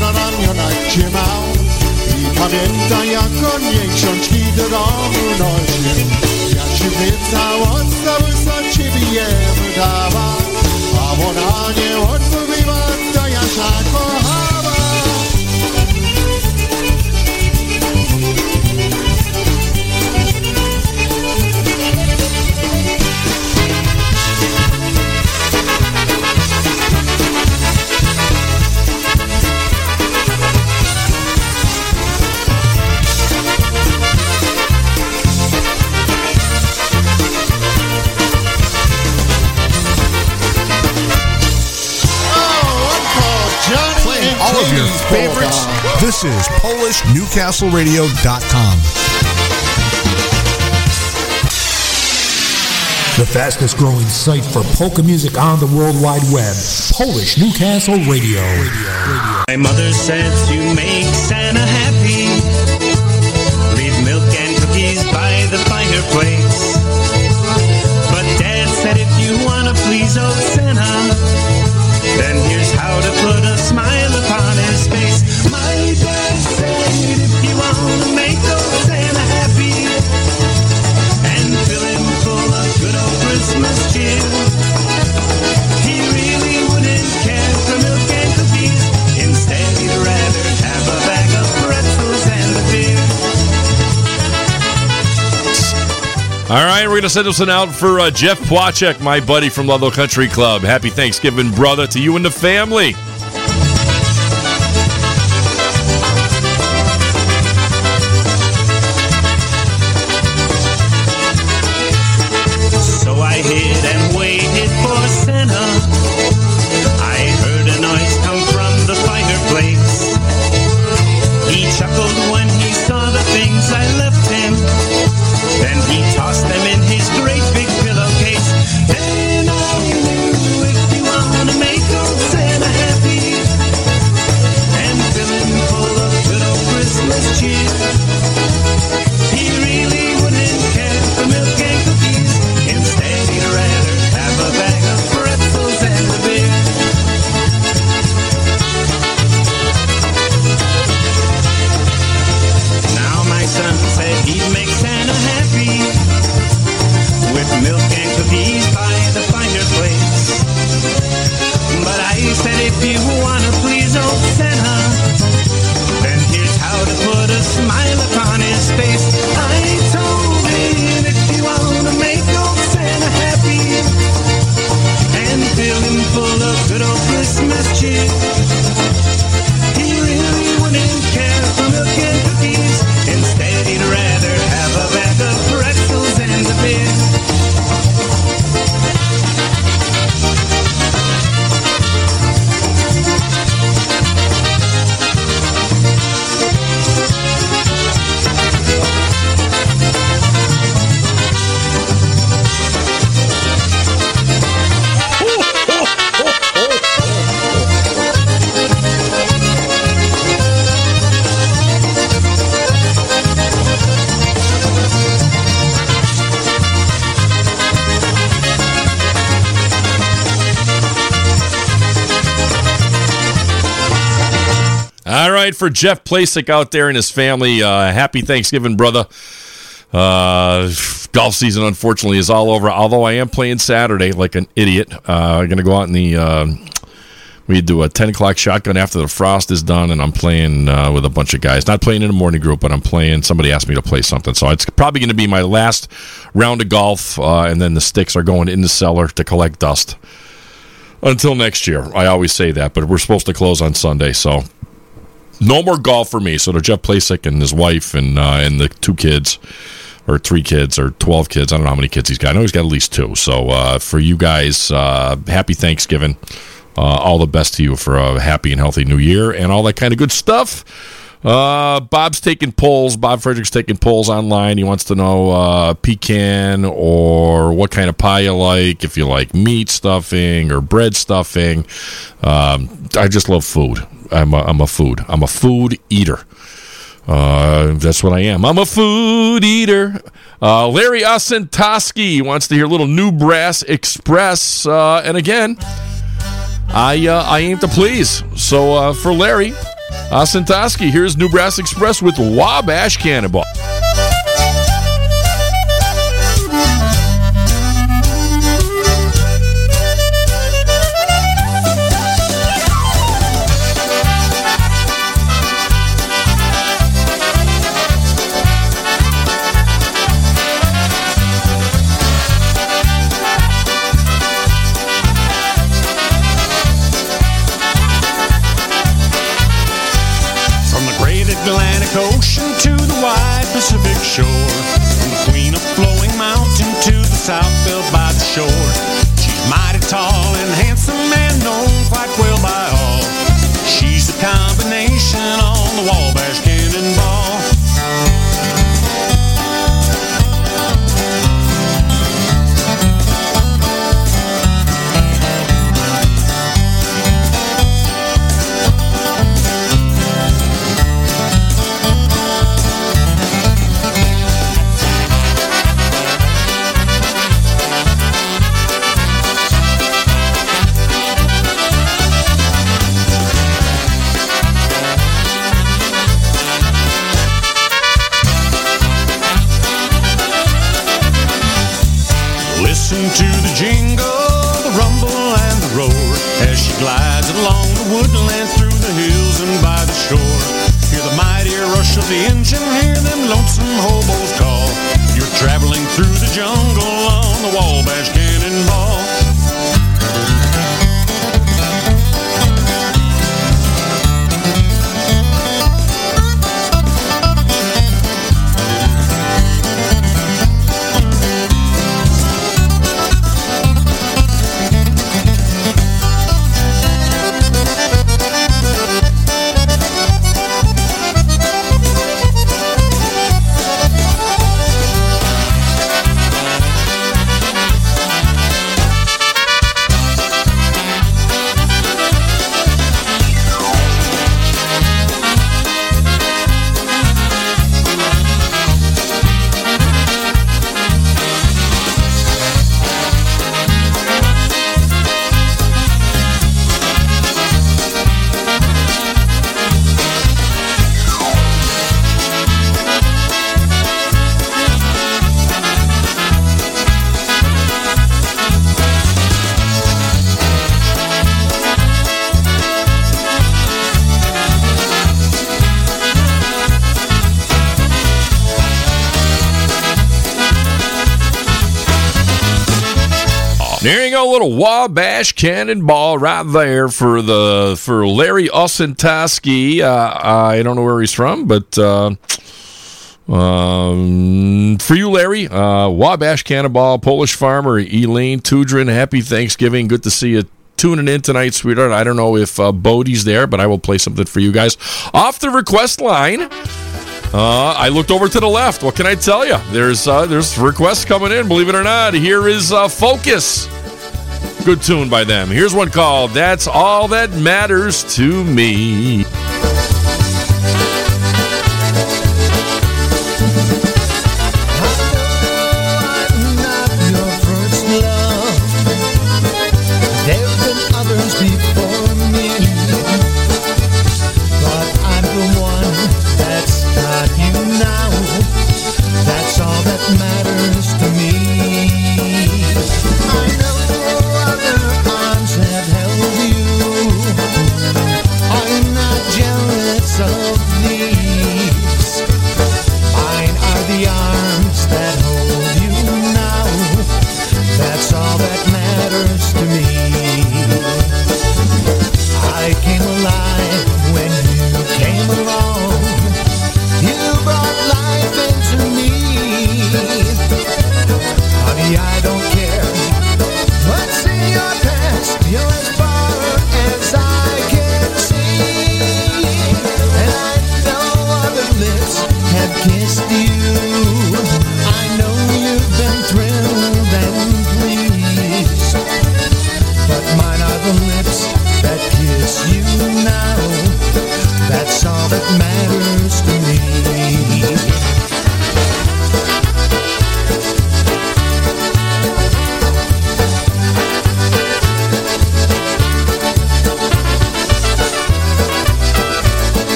na ramionach cię I pamiętaj jak on jej książki do domu nosił Ja ci w całą cały co ci bijemy dawam This is PolishNewcastleRadio.com. The fastest growing site for polka music on the World Wide Web. Polish Newcastle Radio. My mother said to make Santa happy, leave milk and cookies by the fireplace. But Dad said if you wanna please old Santa, then here's how to put a smile We're going to send this one out for uh, Jeff Pwacek, my buddy from Ludlow Country Club. Happy Thanksgiving, brother, to you and the family. For Jeff Plasick out there and his family, uh, happy Thanksgiving, brother. Uh, golf season, unfortunately, is all over. Although I am playing Saturday like an idiot. Uh, I'm going to go out in the. Uh, we do a 10 o'clock shotgun after the frost is done, and I'm playing uh, with a bunch of guys. Not playing in a morning group, but I'm playing. Somebody asked me to play something. So it's probably going to be my last round of golf, and then the sticks are going in the cellar to collect dust until next year. I always say that, but we're supposed to close on Sunday, so no more golf for me. So to Jeff Plasick and his wife and uh, and the two kids, or three kids, or twelve kids. I don't know how many kids he's got. I know he's got at least two. So uh, for you guys, uh, happy Thanksgiving. Uh, all the best to you for a happy and healthy new year and all that kind of good stuff. Uh, Bob's taking polls. Bob Frederick's taking polls online. He wants to know uh, pecan or what kind of pie you like, if you like meat stuffing or bread stuffing. Um, I just love food. I'm a, I'm a food. I'm a food eater. Uh, that's what I am. I'm a food eater. Uh, Larry Osentoski wants to hear a little New Brass Express. Uh, and again, I uh, I aim to please. So uh, for Larry Osentoski, here's New Brass Express with Wabash Cannonball. Pacific shore. From the queen of flowing mountain to the south built by the shore. She's mighty tall the engine, hear them lonesome hobos call. You're traveling through the jungle on the Wabash Cannonball. There you go, little Wabash Cannonball right there for the for Larry Osentoski. Uh, I don't know where he's from, but uh, um, for you, Larry, uh, Wabash Cannonball, Polish farmer Elaine Tudrin. Happy Thanksgiving. Good to see you tuning in tonight, sweetheart. I don't know if uh, Bodie's there, but I will play something for you guys off the request line. Uh, I looked over to the left. What can I tell you? There's uh, there's requests coming in. Believe it or not, here is uh, Focus. Good tune by them. Here's one called "That's All That Matters to Me."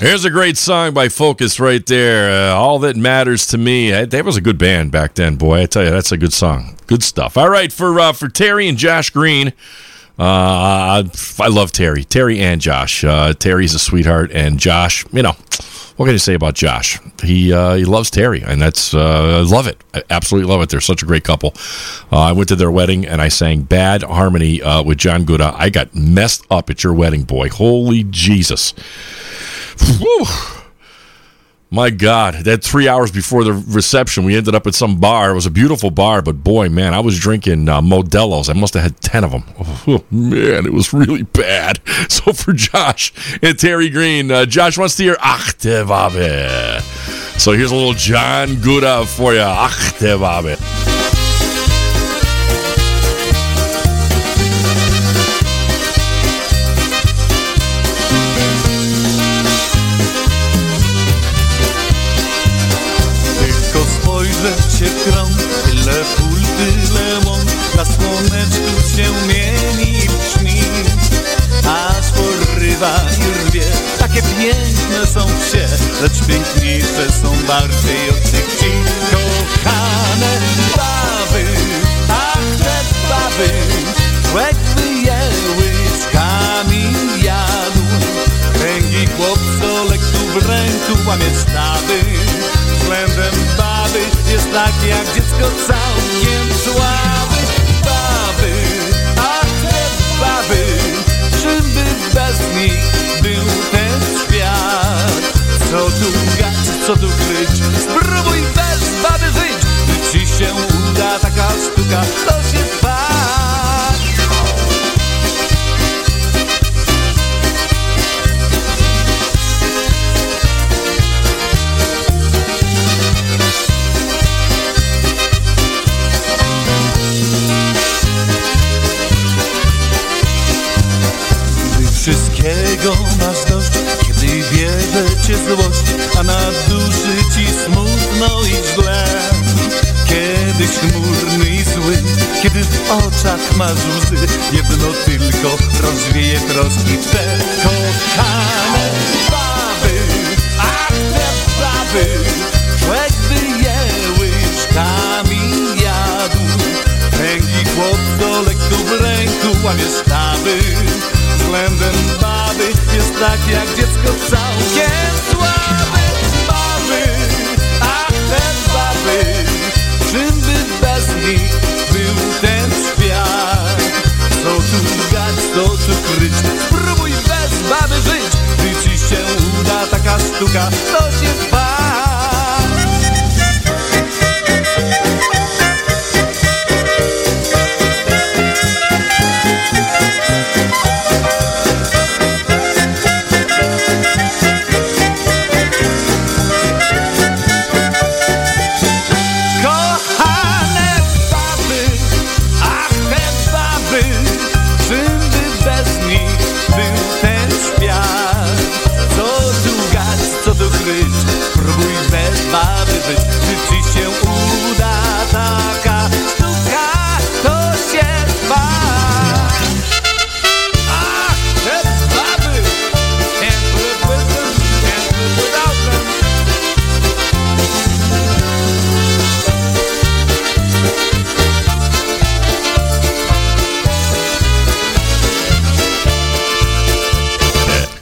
Here's a great song by Focus right there. Uh, All that matters to me. Uh, That was a good band back then, boy. I tell you, that's a good song. Good stuff. All right, for uh, for Terry and Josh Green. Uh, I love Terry. Terry and Josh. Uh, Terry's a sweetheart, and Josh, you know, what can you say about Josh? He uh, he loves Terry, and that's I love it. I absolutely love it. They're such a great couple. I went to their wedding and I sang "Bad Harmony" with John Guda. I got messed up at your wedding, boy. Holy Jesus! Whew. My God, that three hours before the reception, we ended up at some bar. It was a beautiful bar, but boy, man, I was drinking uh, Modelo's. I must have had 10 of them. Oh, man, it was really bad. So for Josh and Terry Green, uh, Josh wants to hear Achte Wabe. So here's a little John Guda for you. Achte Wabe. Są wsie, lecz piękniejsze są bardziej od tych wsi. Kochane baby, ach te baby, łekby je łyczkami jadł. Kręgi chłopco tu w ręku łamie Względem baby jest tak jak dziecko całkiem słaby co tu kryć. Spróbuj bez baby żyć ci się uda? Taka sztuka To się fakt Gdy wszystkiego masz dość Kiedy bierze cię złość A na duszy ci smutno i źle. Kiedyś chmurny i zły Kiedy w oczach masz łzy Jedno tylko rozwieje troski te Kochane baby. Ach te baby Człowiek by je łyczkami jadł Kręgi chłop lekko w ręku łamie stawy Względem jest tak jak dziecko całkiem słaby Baby, ach te baby Czym by bez nich był ten świat? Co tu gać, co tu kryć? Spróbuj bez baby żyć. Gdy ci się uda taka sztuka To się fakt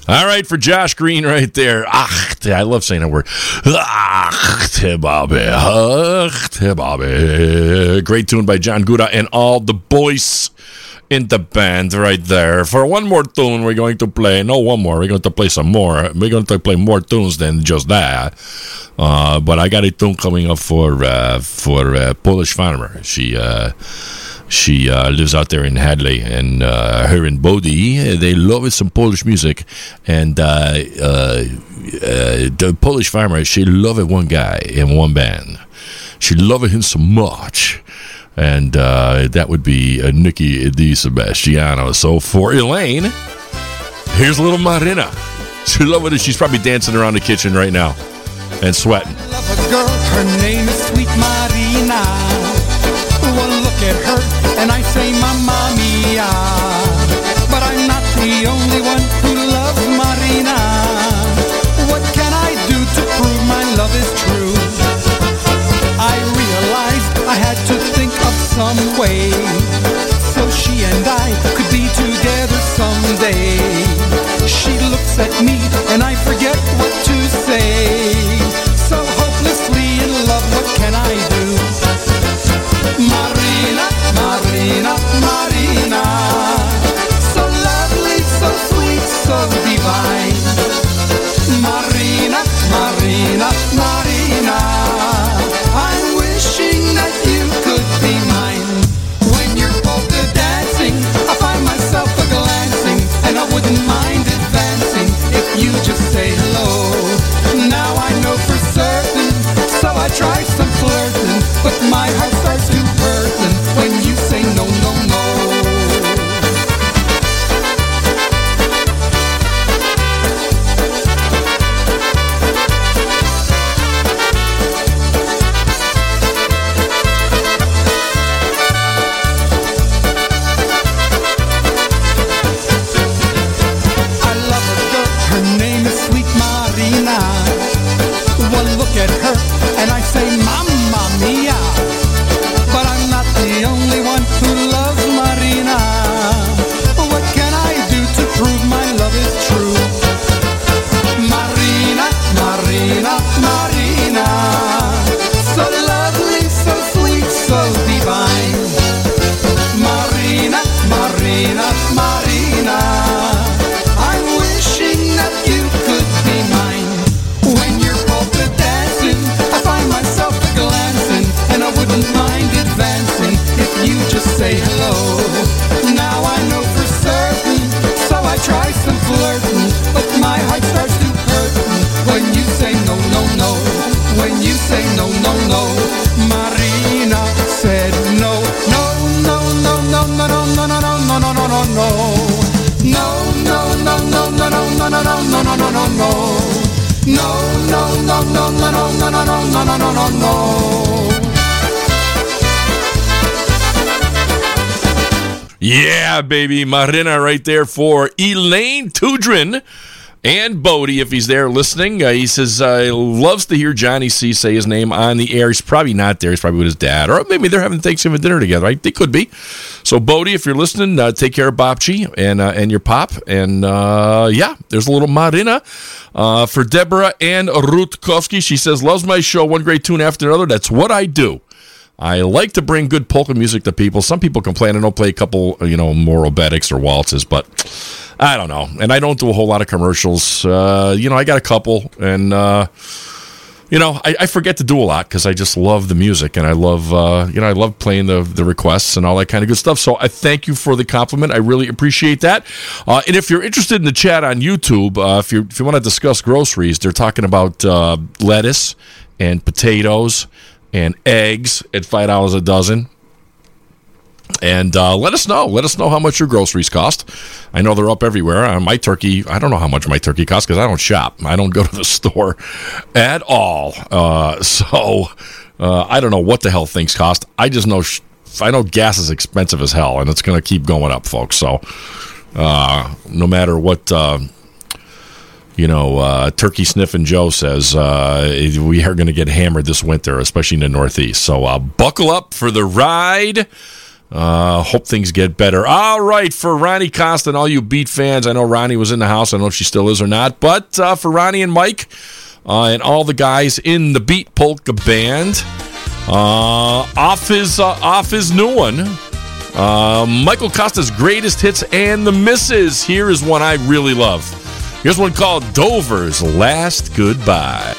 All right, for Josh Green right there. Ach, I love saying that word. Ach, Tibabe. Ach, Tibabe. Great tune by John Guda and all the boys in the band right there. For one more tune, we're going to play. No, one more. We're going to play some more. We're going to play more tunes than just that. Uh, but I got a tune coming up for uh, for uh, Polish farmer. She. She uh, lives out there in Hadley, and uh, her and Bodie, they love some Polish music. And uh, uh, uh, the Polish farmer, she loved one guy in one band. She loved him so much. And uh, that would be uh, Nikki Di Sebastiano. So for Elaine, here's little Marina. She loved it. She's probably dancing around the kitchen right now and sweating. like me no, no, no, no. Yeah, baby. Marina right there for Elaine Tudrin and Bodie, if he's there listening. Uh, he says, uh, loves to hear Johnny C say his name on the air. He's probably not there. He's probably with his dad. Or maybe they're having Thanksgiving dinner together. Right? They could be. So, Bodie, if you're listening, uh, take care of Bobchi and, uh, and your pop. And uh, yeah, there's a little Marina. Uh, for Deborah and Rutkowski, she says, loves my show, one great tune after another. That's what I do. I like to bring good polka music to people. Some people complain I don't play a couple, you know, more obereks or waltzes, but I don't know. And I don't do a whole lot of commercials. Uh, you know, I got a couple, and uh, you know, I, I forget to do a lot because I just love the music and I love, uh, you know, I love playing the the requests and all that kind of good stuff. So I thank you for the compliment. I really appreciate that. Uh, and if you're interested in the chat on YouTube, uh, if you if you want to discuss groceries, they're talking about uh, lettuce and potatoes and eggs at five dollars a dozen. And uh, let us know. Let us know how much your groceries cost. I know they're up everywhere. Uh, my turkey, I don't know how much my turkey costs because I don't shop. I don't go to the store at all. Uh, so uh, I don't know what the hell things cost. I just know sh- I know gas is expensive as hell, and it's going to keep going up, folks. So uh, no matter what. You know, uh, Turkey Sniffing Joe says uh, we are going to get hammered this winter, especially in the Northeast. So uh, buckle up for the ride Uh, hope things get better. All right, for Ronnie Costa and all you Beat fans, I know Ronnie was in the house. I don't know if she still is or not, but uh, for Ronnie and Mike uh, and all the guys in the Beat Polka band, off his off his new one, Michael Costa's greatest hits and the misses. Here is one I really love. Here's one called Dover's Last Goodbye.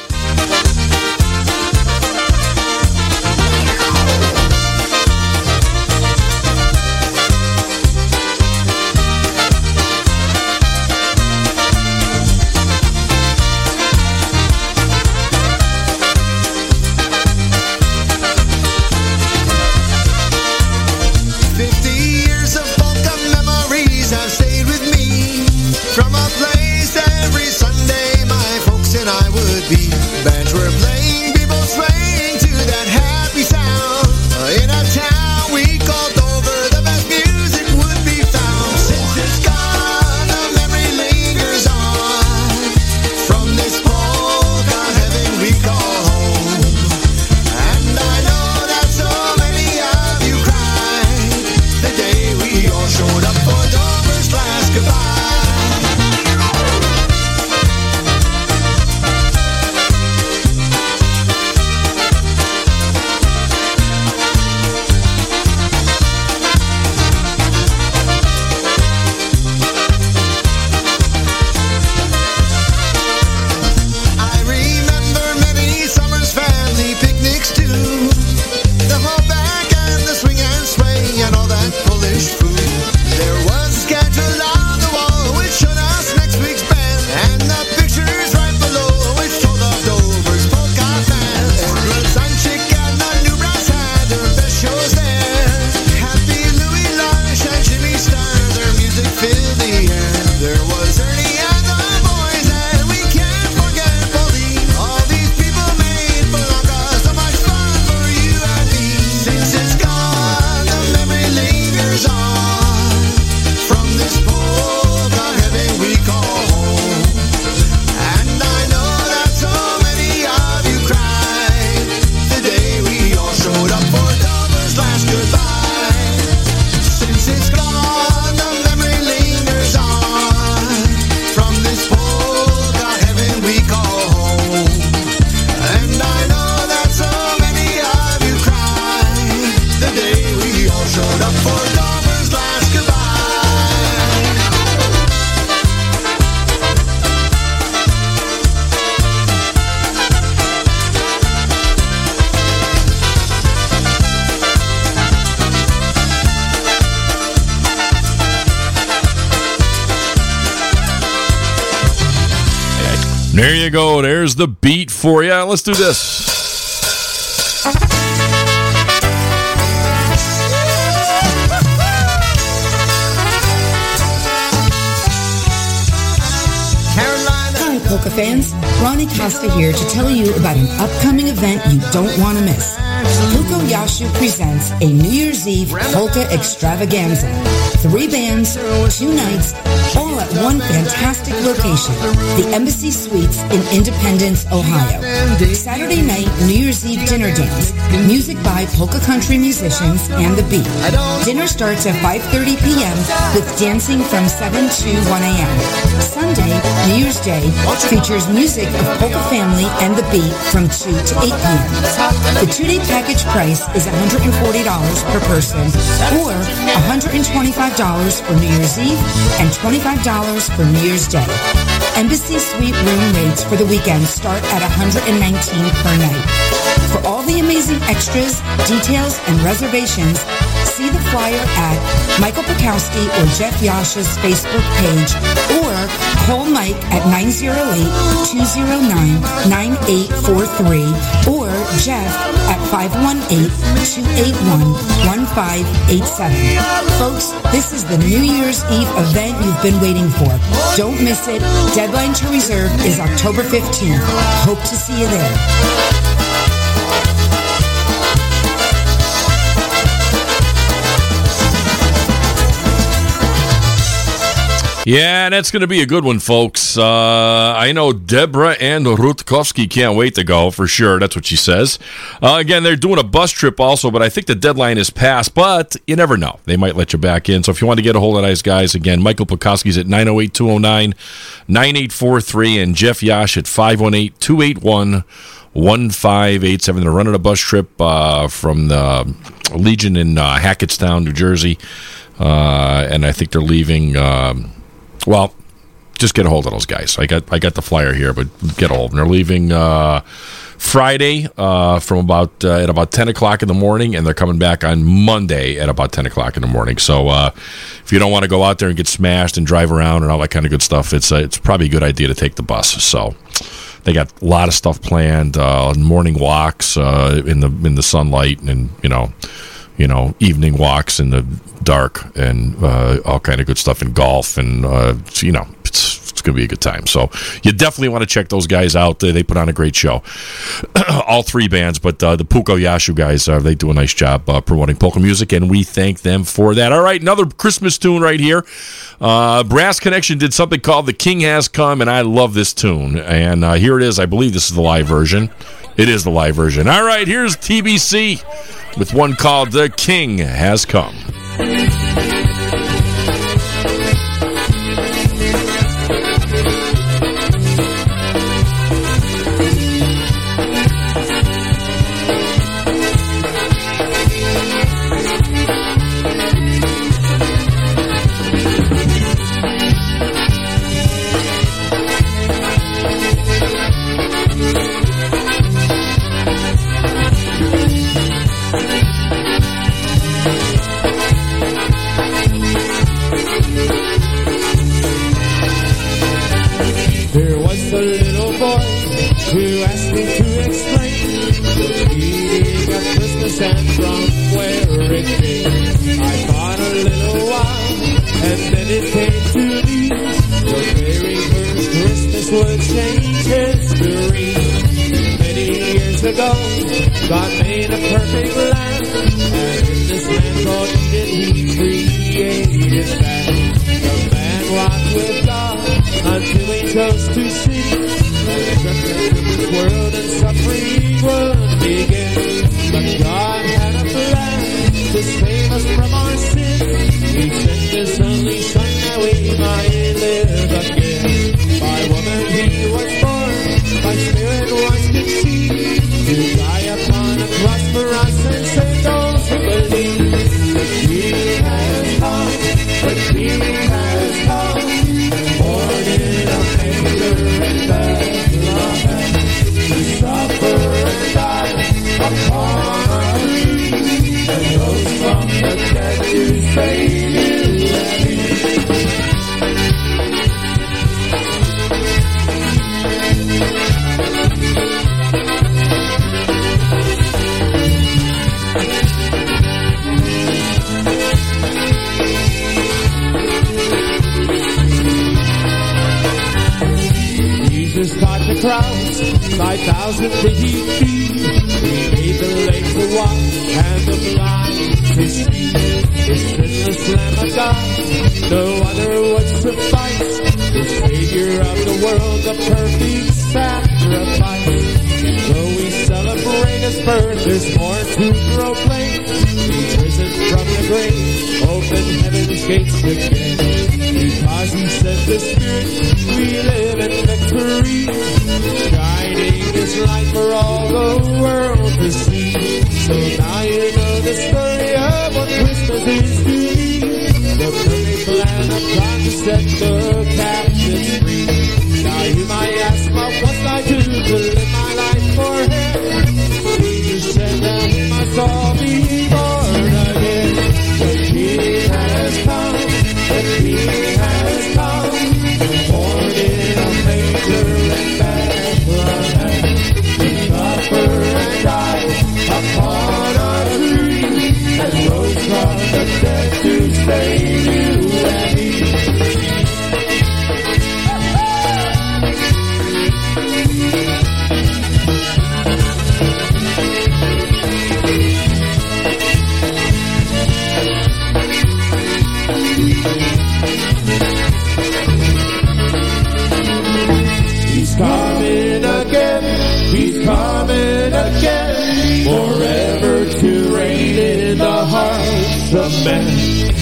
You go. There's the beat for you. Let's do this. Hi, Polka fans. Ronnie Costa here to tell you about an upcoming event you don't want to miss. Luko Yashu presents a New Year's Eve polka extravaganza. Three bands, two nights, all at one fantastic location, the Embassy Suites in Independence, Ohio. Saturday night, New Year's Eve dinner dance, music by polka country musicians and the beat. Dinner starts at 5.30 p.m. with dancing from 7 to 1 a.m. Sunday, New Year's Day, features music of Polka Family and the Beat from 2 to 8 p.m. The two-day package price is $140 per person or $125 for New Year's Eve and $25 for New Year's Day. Embassy Suite room rates for the weekend start at $119 per night. For all the amazing extras, details, and reservations, see the flyer at Michael Pikowski or Jeff Yasha's Facebook page or call Mike at 908-209-9843 or Jeff at 518-281-1587. Folks, this is the New Year's Eve event you've been waiting for. Don't miss it. Deadline to reserve is October 15th. Hope to see you there. Yeah, that's going to be a good one, folks. Uh, I know Deborah and Rutkowski can't wait to go for sure. That's what she says. Uh, again, they're doing a bus trip also, but I think the deadline is passed. But you never know; they might let you back in. So if you want to get a hold of those guys, again, Michael Pekoski's at 908-209-9843 and Jeff Yash at 518-281. 1587. They're running a bus trip uh, from the Legion in uh, Hackettstown, New Jersey. Uh, and I think they're leaving. Um, well, just get a hold of those guys. I got I got the flyer here, but get a hold. They're leaving uh, Friday uh, from about uh, at about ten o'clock in the morning, and they're coming back on Monday at about ten o'clock in the morning. So uh, if you don't want to go out there and get smashed and drive around and all that kind of good stuff, it's uh, it's probably a good idea to take the bus. So. They got a lot of stuff planned, uh, morning walks in the in the sunlight, and you know, you know, evening walks in the dark, and uh, all kind of good stuff in golf, and uh, you know, it's, it's going to be a good time. So you definitely want to check those guys out. They, put on a great show. all three bands, but uh, the Puko Yashu guys, uh, they do a nice job uh, promoting polka music, and we thank them for that. All right, another Christmas tune right here. Uh, Brass Connection did something called "The King Has Come," and I love this tune. And here it is. I believe this is the live version. It is the live version. All right, here's TBC with one called "The King Has Come."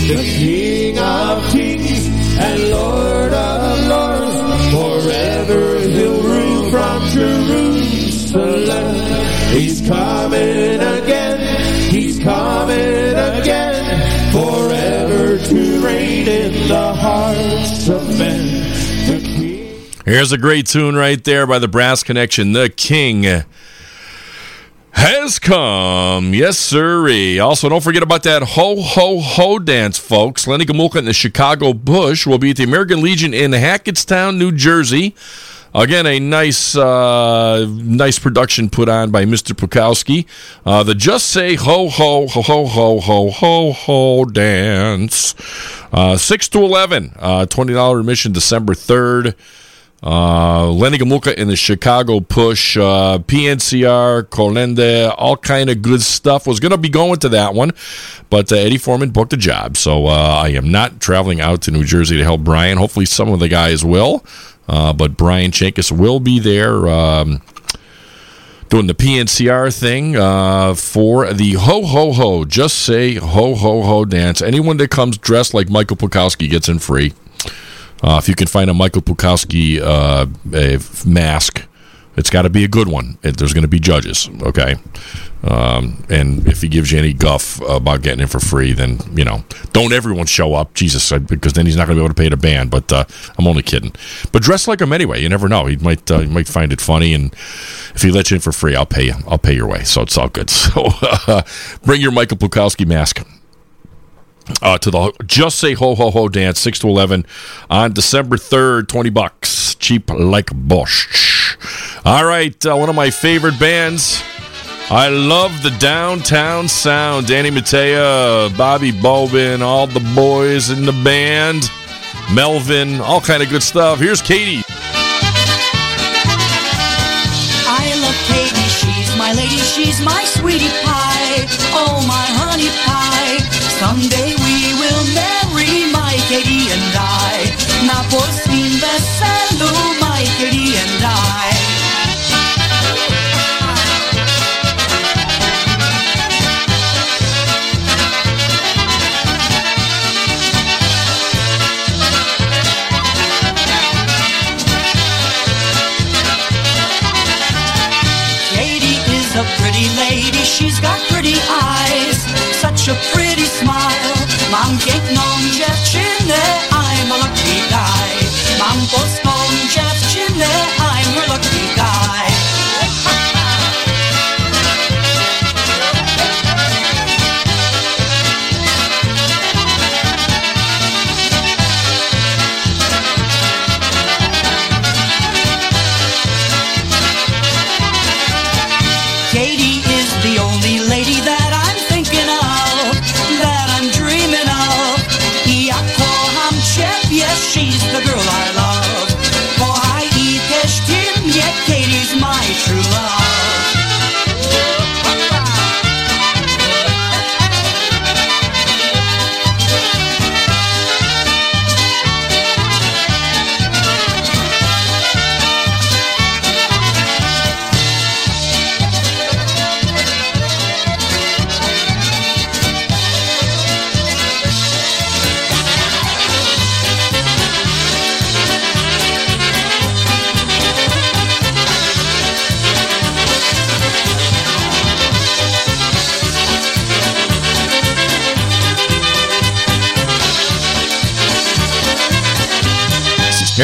The King of kings and Lord of lords, forever he'll rule from Jerusalem. He's coming again, he's coming again, forever to reign in the hearts of men. Here's a great tune right there by the Brass Connection. The King has come. Yes, sirree. Also, don't forget about that ho ho ho dance, folks. Lenny Gomulka and the Chicago Push will be at the American Legion in Hackettstown, New Jersey. Again, a nice, uh, nice production put on by Mr. Pukowski. Uh, the Just Say Ho Ho Ho Ho Ho Ho Ho dance. Uh, Six to eleven. Uh, Twenty dollar admission, December third. Uh, Lenny Gomulka in the Chicago Push, uh, PNCR, Colende, all kind of good stuff. Was going to be going to that one, but uh, Eddie Foreman booked a job, so uh, I am not traveling out to New Jersey to help Brian. Hopefully, some of the guys will, uh, but Brian Chankis will be there. Um, Doing the PNCR thing uh, for the ho ho ho, just say ho ho ho dance. Anyone that comes dressed like Michael Pukowski gets in free. Uh, if you can find a Michael Pukowski uh, a mask, it's got to be a good one. It, there's going to be judges, okay? Um, and if he gives you any guff about getting it for free, then you know, don't everyone show up, Jesus, because then he's not going to be able to pay the band. But uh, I'm only kidding. But dress like him anyway. You never know. He might uh, he might find it funny, and if he lets you in for free, I'll pay you. I'll pay your way. So it's all good. So uh, bring your Michael Pukowski mask uh, to the Just Say Ho Ho Ho dance, 6 to 11 on December 3rd, 20 bucks. Cheap like Bosch. All right, uh, one of my favorite bands. I love the downtown sound. Danny Matea, Bobby Bobin, all the boys in the band, Melvin, all kind of good stuff. Here's Katie. I love Katie, she's my lady, she's my sweetie pie.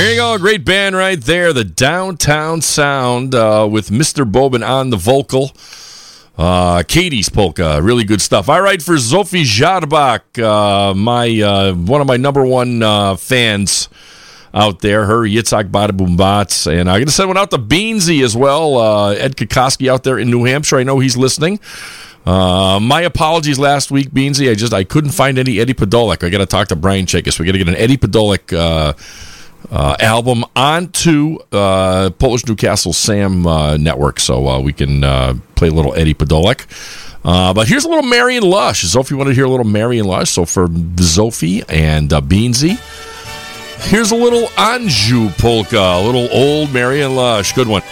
There you go, great band right there, the Downtown Sound uh, with Mr. Bobin on the vocal. Uh, Katie's polka, really good stuff. All right, for Sophie Jarbach, uh, my uh, one of my number one uh, fans out there, her Yitzhak Badabumbats, and I'm gonna send one out to Beansy as well. Uh, Ed Kokoski out there in New Hampshire, I know he's listening. Uh, my apologies last week, Beansy. I just I couldn't find any Eddie Podolak. I got to talk to Brian Chakis. We got to get an Eddie Podolak uh, uh, album onto uh, Polish Newcastle Sam uh, network, so uh, we can uh, play a little Eddie Podolak. Uh, but here's a little Marion Lush. Sophie wanted to hear a little Marion Lush, so for Sophie and Beansy, Here's a little Anjou polka, a little old Marion Lush. Good one.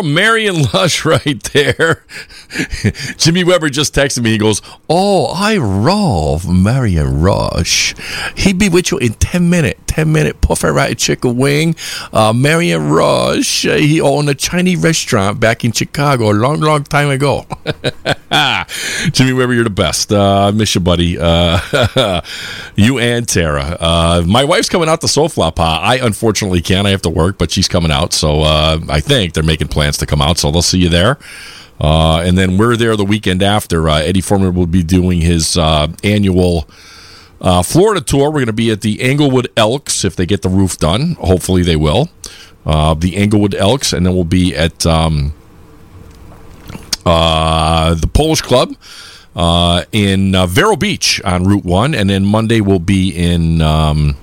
Little Marion Lush right there. Jimmy Weber just texted me. He goes, "Oh, I love Marion Rush. He'd be with you in ten minute, ten minute puffer right chicken wing. Uh, Marion Rush. uh, he owned a Chinese restaurant back in Chicago a long, long time ago. Jimmy Weber, you're the best. Uh, I miss you, buddy. Uh, you and Tara. Uh, my wife's coming out to Soflapa. I unfortunately can't. I have to work, but she's coming out. So uh, I think they're making plans to come out. So they'll see you there. Uh, and then we're there the weekend after. Uh, Eddie Foreman will be doing his uh, annual uh, Florida tour. We're going to be at the Englewood Elks if they get the roof done. Hopefully they will. Uh, the Englewood Elks, and then we'll be at um, uh, the Polish Club uh, in uh, Vero Beach on Route One, and then Monday we'll be in. Um,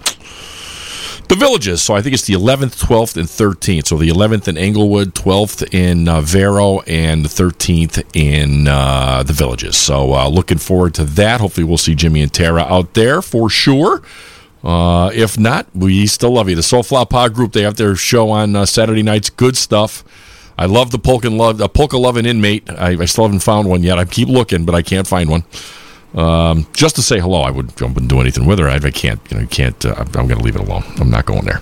the villages. So I think it's the 11th, 12th, and 13th. So the 11th in Englewood, 12th in uh, Vero, and the 13th in uh, the villages. So uh, looking forward to that. Hopefully we'll see Jimmy and Tara out there for sure. Uh, if not, we still love you. The Soulflower Pod Group, they have their show on uh, Saturday nights. Good stuff. I love the polka love, the polka loving inmate. I, I still haven't found one yet. I keep looking, but I can't find one. Um, just to say hello, I would I wouldn't do anything with her. I, I can't, you know, can't. Uh, I'm going to leave it alone. I'm not going there.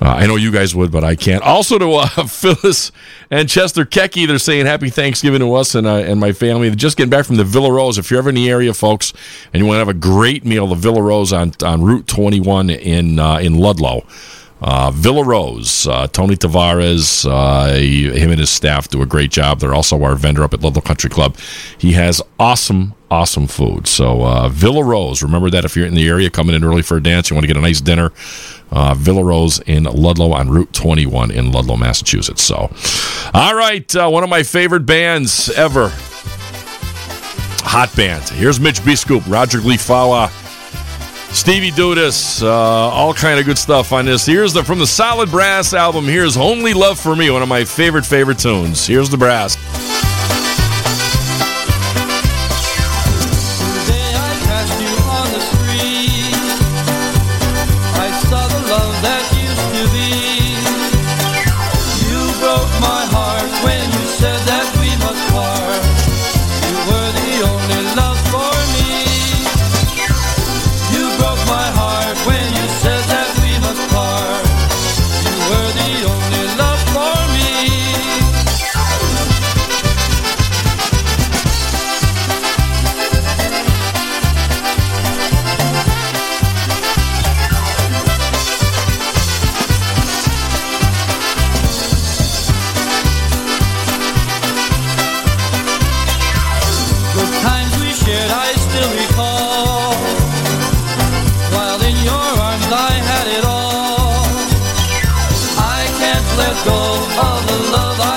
Uh, I know you guys would, but I can't. Also to uh, Phyllis and Chester Kecky, they're saying Happy Thanksgiving to us and uh, and my family. Just getting back from the Villa Rose. If you're ever in the area, folks, and you want to have a great meal, the Villa Rose on on Route 21 in uh, in Ludlow. Uh, Villa Rose, uh, Tony Tavares, uh, he- him and his staff do a great job. They're also our vendor up at Ludlow Country Club. He has awesome, awesome food. So uh, Villa Rose, remember that if you're in the area coming in early for a dance, you want to get a nice dinner. Uh, Villa Rose in Ludlow on Route 21 in Ludlow, Massachusetts. So, all right, uh, one of my favorite bands ever, Hot Band. Here's Mitch B. Scoop, Roger Gleefala. Stevie Dudas, uh, all kind of good stuff on this. Here's the from the Solid Brass album. Here's "Only Love for Me," one of my favorite favorite tunes. Here's the brass. Of the love I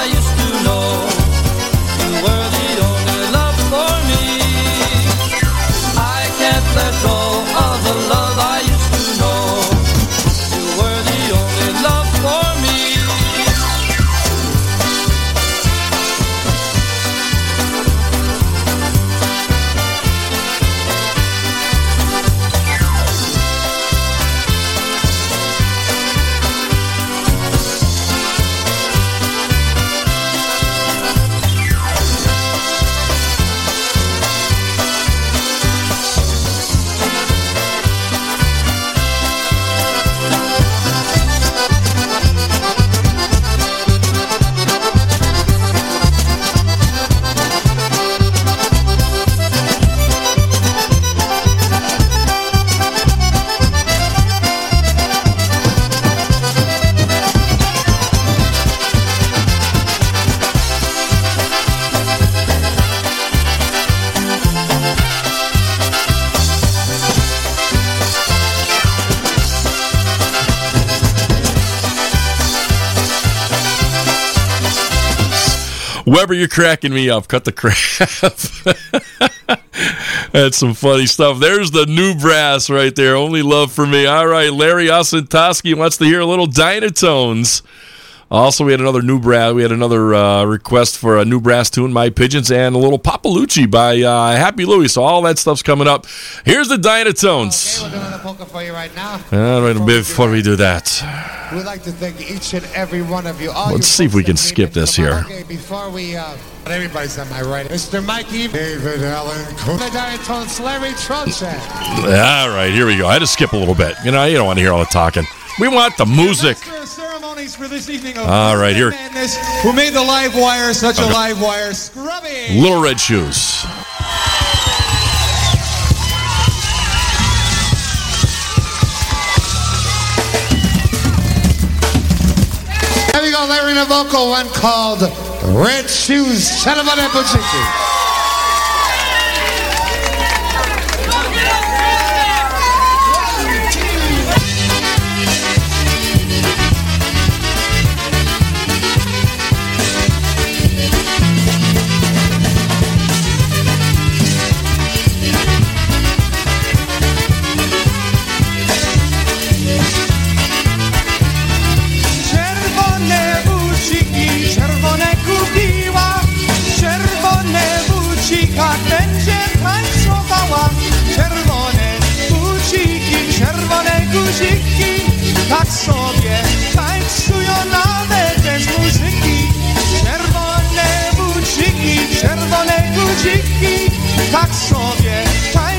Weber, you're cracking me up. Cut the crap. That's some funny stuff. There's the new brass right there. Only love for me. All right, Larry Osentoski wants to hear a little Dynatones. Also, we had another new brass. We had another uh, request for a new brass tune, "My Pigeons," and a little Papalucci by uh, Happy Louie. So all that stuff's coming up. Here's the Dynatones. We're doing a polka for you right now. All right, before we do that, We'd like to thank each and every one of you. All let's see if we can skip this here. Okay, before we, uh, everybody's on my right. Mr. Mikey, David Allen, the Dynatones, Larry Truncheon. All right, here we go. I had to skip a little bit. You know, you don't want to hear all the talking. We want the music. ceremonies for this evening All right, here. Madness, who made the live wire such a live wire. Scrubby. Little Red Shoes. There we go, Larry, in a vocal one called Red Shoes, Shadabane Buchiki. Czerwone Tak sobie. Tańcują nawet bez muzyki. Czerwone buciki, czerwone guziki Tak sobie. Tańcują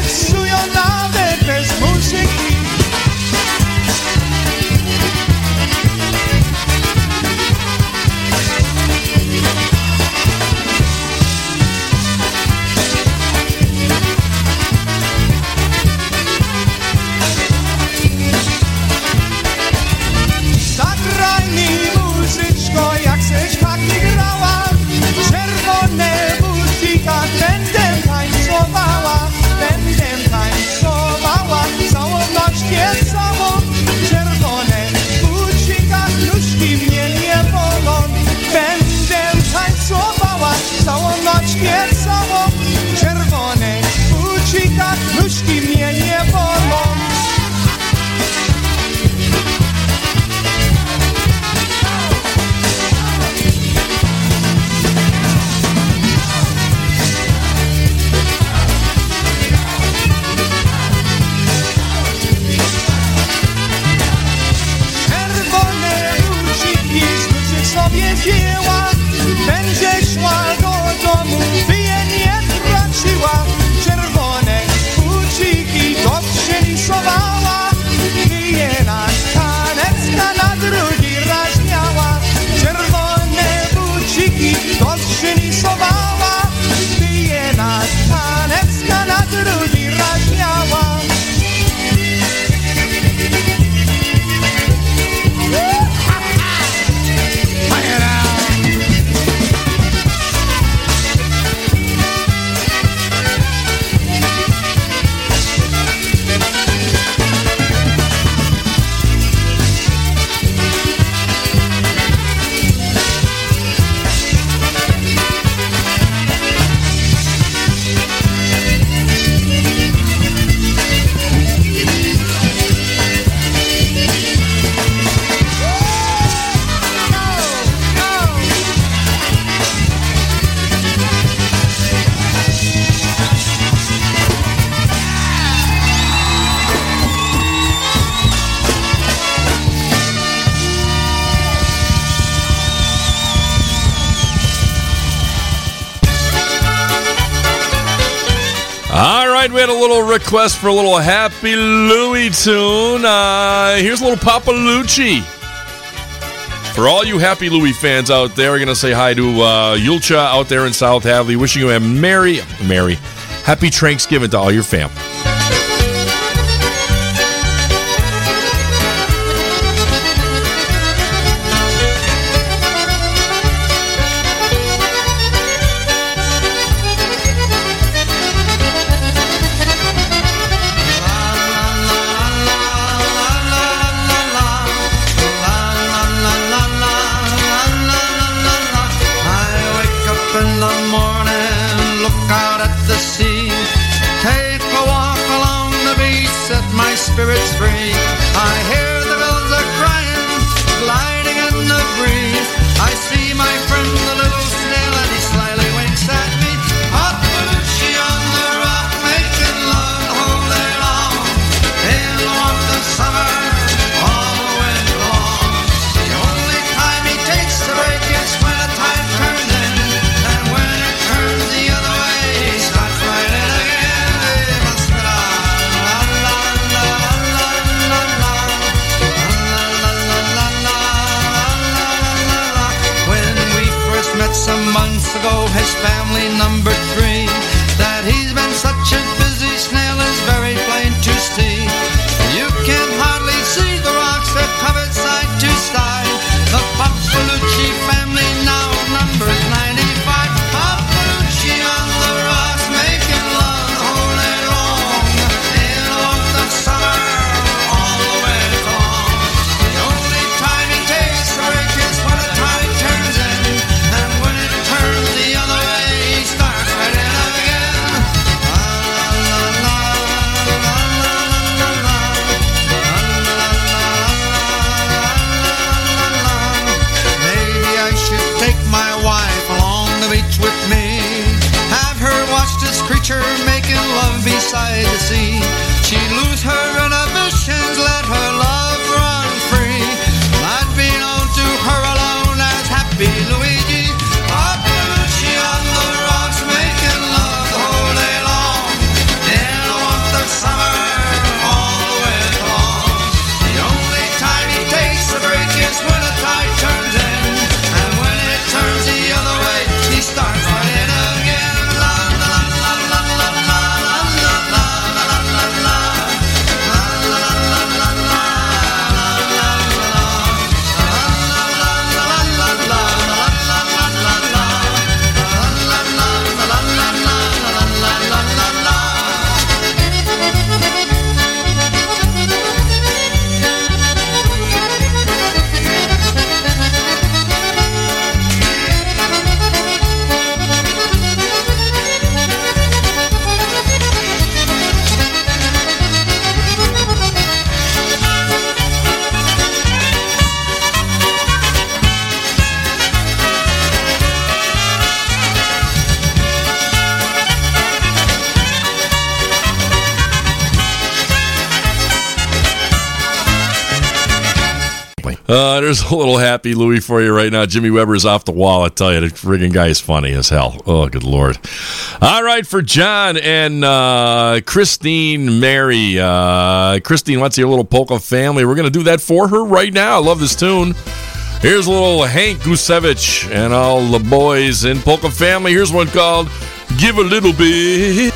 request for a little Happy Louie tune. Uh, here's a little Papa Lucci. For all you Happy Louie fans out there, we're going to say hi to uh, Yulcha out there in South Hadley. Wishing you a merry, merry, happy Thanksgiving to all your family. There's a little happy Louie for you right now. Jimmy Weber is off the wall. I tell you, the friggin' guy is funny as hell. Oh, good lord! All right, for John and uh, Christine Mary. Uh, Christine wants your little polka family. We're gonna do that for her right now. I love this tune. Here's a little Hank Guzevich and all the boys in Polka Family. Here's one called "Give a Little Bit."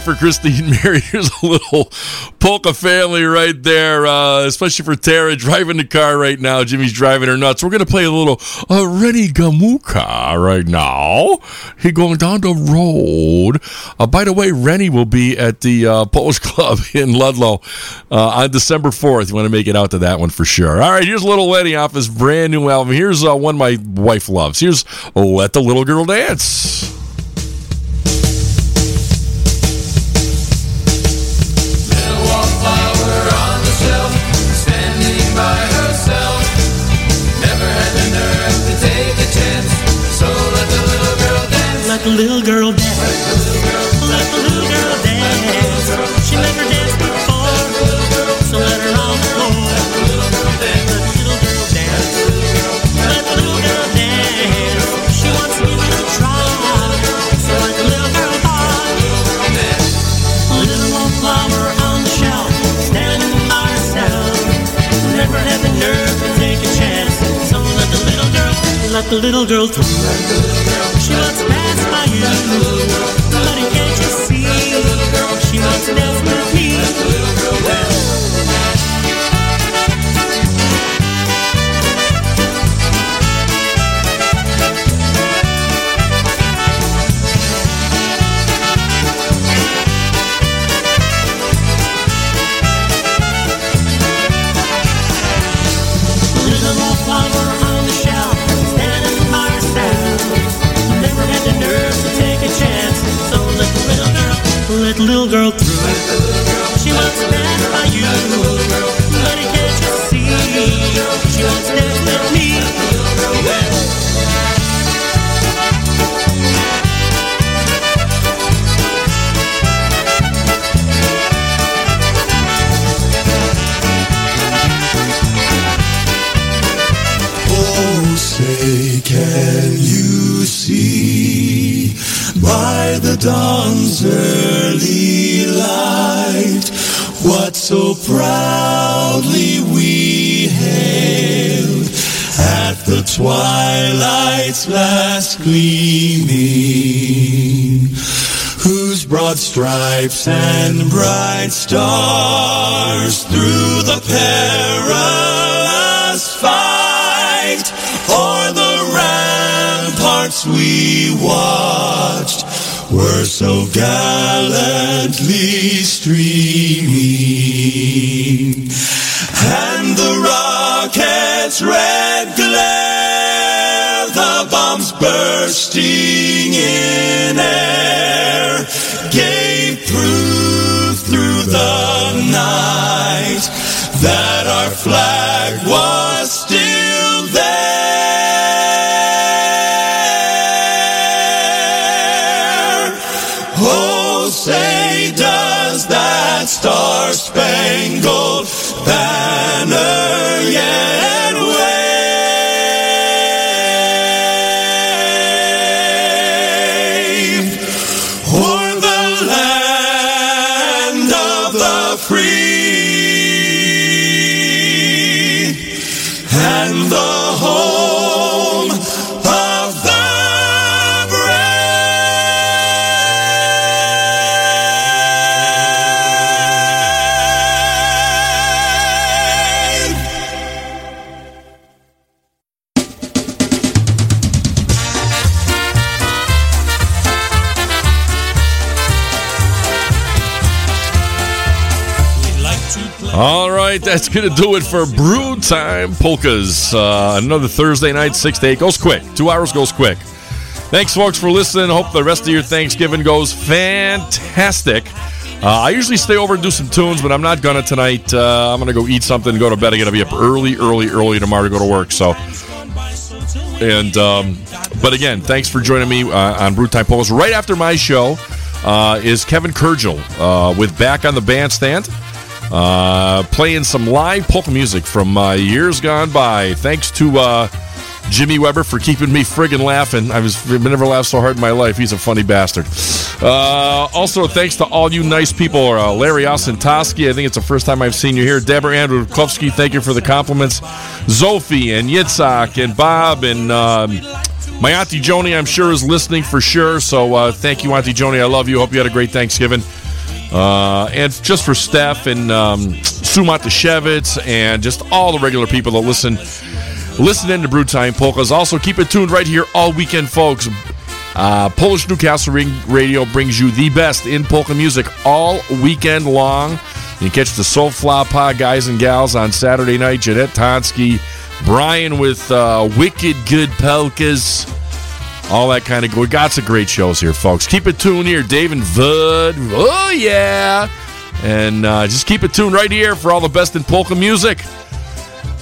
For Christine Mary, here's a little polka family right there, uh, especially for Tara driving the car right now. Jimmy's driving her nuts. We're going to play a little uh, Rennie Gomulka right now. He going down the road. Uh, by the way, Rennie will be at the uh, Polish Club in Ludlow uh, on December 4th. You want to make it out to that one for sure. All right, here's Little Lenny off his brand new album. Here's uh, one my wife loves. Here's Let the Little Girl Dance. The little girl dance. Let the little girl dance. She never danced before, so let her on the floor. Let the little girl dance. Let the little girl dance. She wants to give it a try, so let the little girl dance. Little wallflower on the shelf, standing by herself. Never had the nerve to take a chance, so let the little girl, let the little girl through. Pass little girl through. She wants to dance by you, but can't you see? She wants to dance with me. Oh, say, can you see by the dawn's early light what so proudly we hailed at the twilight's last gleaming? Whose broad stripes and bright stars through the perilous we watched were so gallantly streaming All right, that's going to do it for Brew Time Polkas. Uh, another Thursday night, 6 to 8. Goes quick. Two hours goes quick. Thanks, folks, for listening. Hope the rest of your Thanksgiving goes fantastic. Uh, I usually stay over and do some tunes, but I'm not going to tonight. Uh, I'm going to go eat something, go to bed. I'm going to be up early, early, early tomorrow to go to work. So, and um, but again, thanks for joining me uh, on Brew Time Polkas. Right after my show uh, is Kevin Kurgel uh, with Back on the Bandstand. Uh, playing some live polka music from uh, years gone by. Thanks to uh, Jimmy Weber for keeping me friggin' laughing. I was I've never laughed so hard in my life. He's a funny bastard. Uh, also, thanks to all you nice people. Uh, Larry Osentoski, I think it's the first time I've seen you here. Deborah Andrew Klufsky, thank you for the compliments. Zophie and Yitzhak and Bob and um, my auntie Joni, I'm sure, is listening for sure. So uh, thank you, auntie Joni. I love you. Hope you had a great Thanksgiving. Uh, and just for Steph and um, Sue Matashevitz and just all the regular people that listen listen in to Brew Time Polkas. Also, keep it tuned right here all weekend, folks. Uh, Polish Newcastle Radio brings you the best in polka music all weekend long. You catch the Soul Floppa guys and gals on Saturday night. Jeanette Tonsky, Brian with uh, Wicked Good Polkas. All that kind of good. Got some great shows here, folks. Keep it tuned here. Dave and Vud. Oh, yeah. And uh, just keep it tuned right here for all the best in polka music.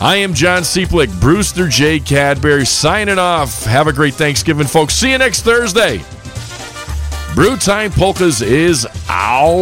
I am John Cieplik, Brewster J. Cadbury, signing off. Have a great Thanksgiving, folks. See you next Thursday. Brew Time Polkas is out.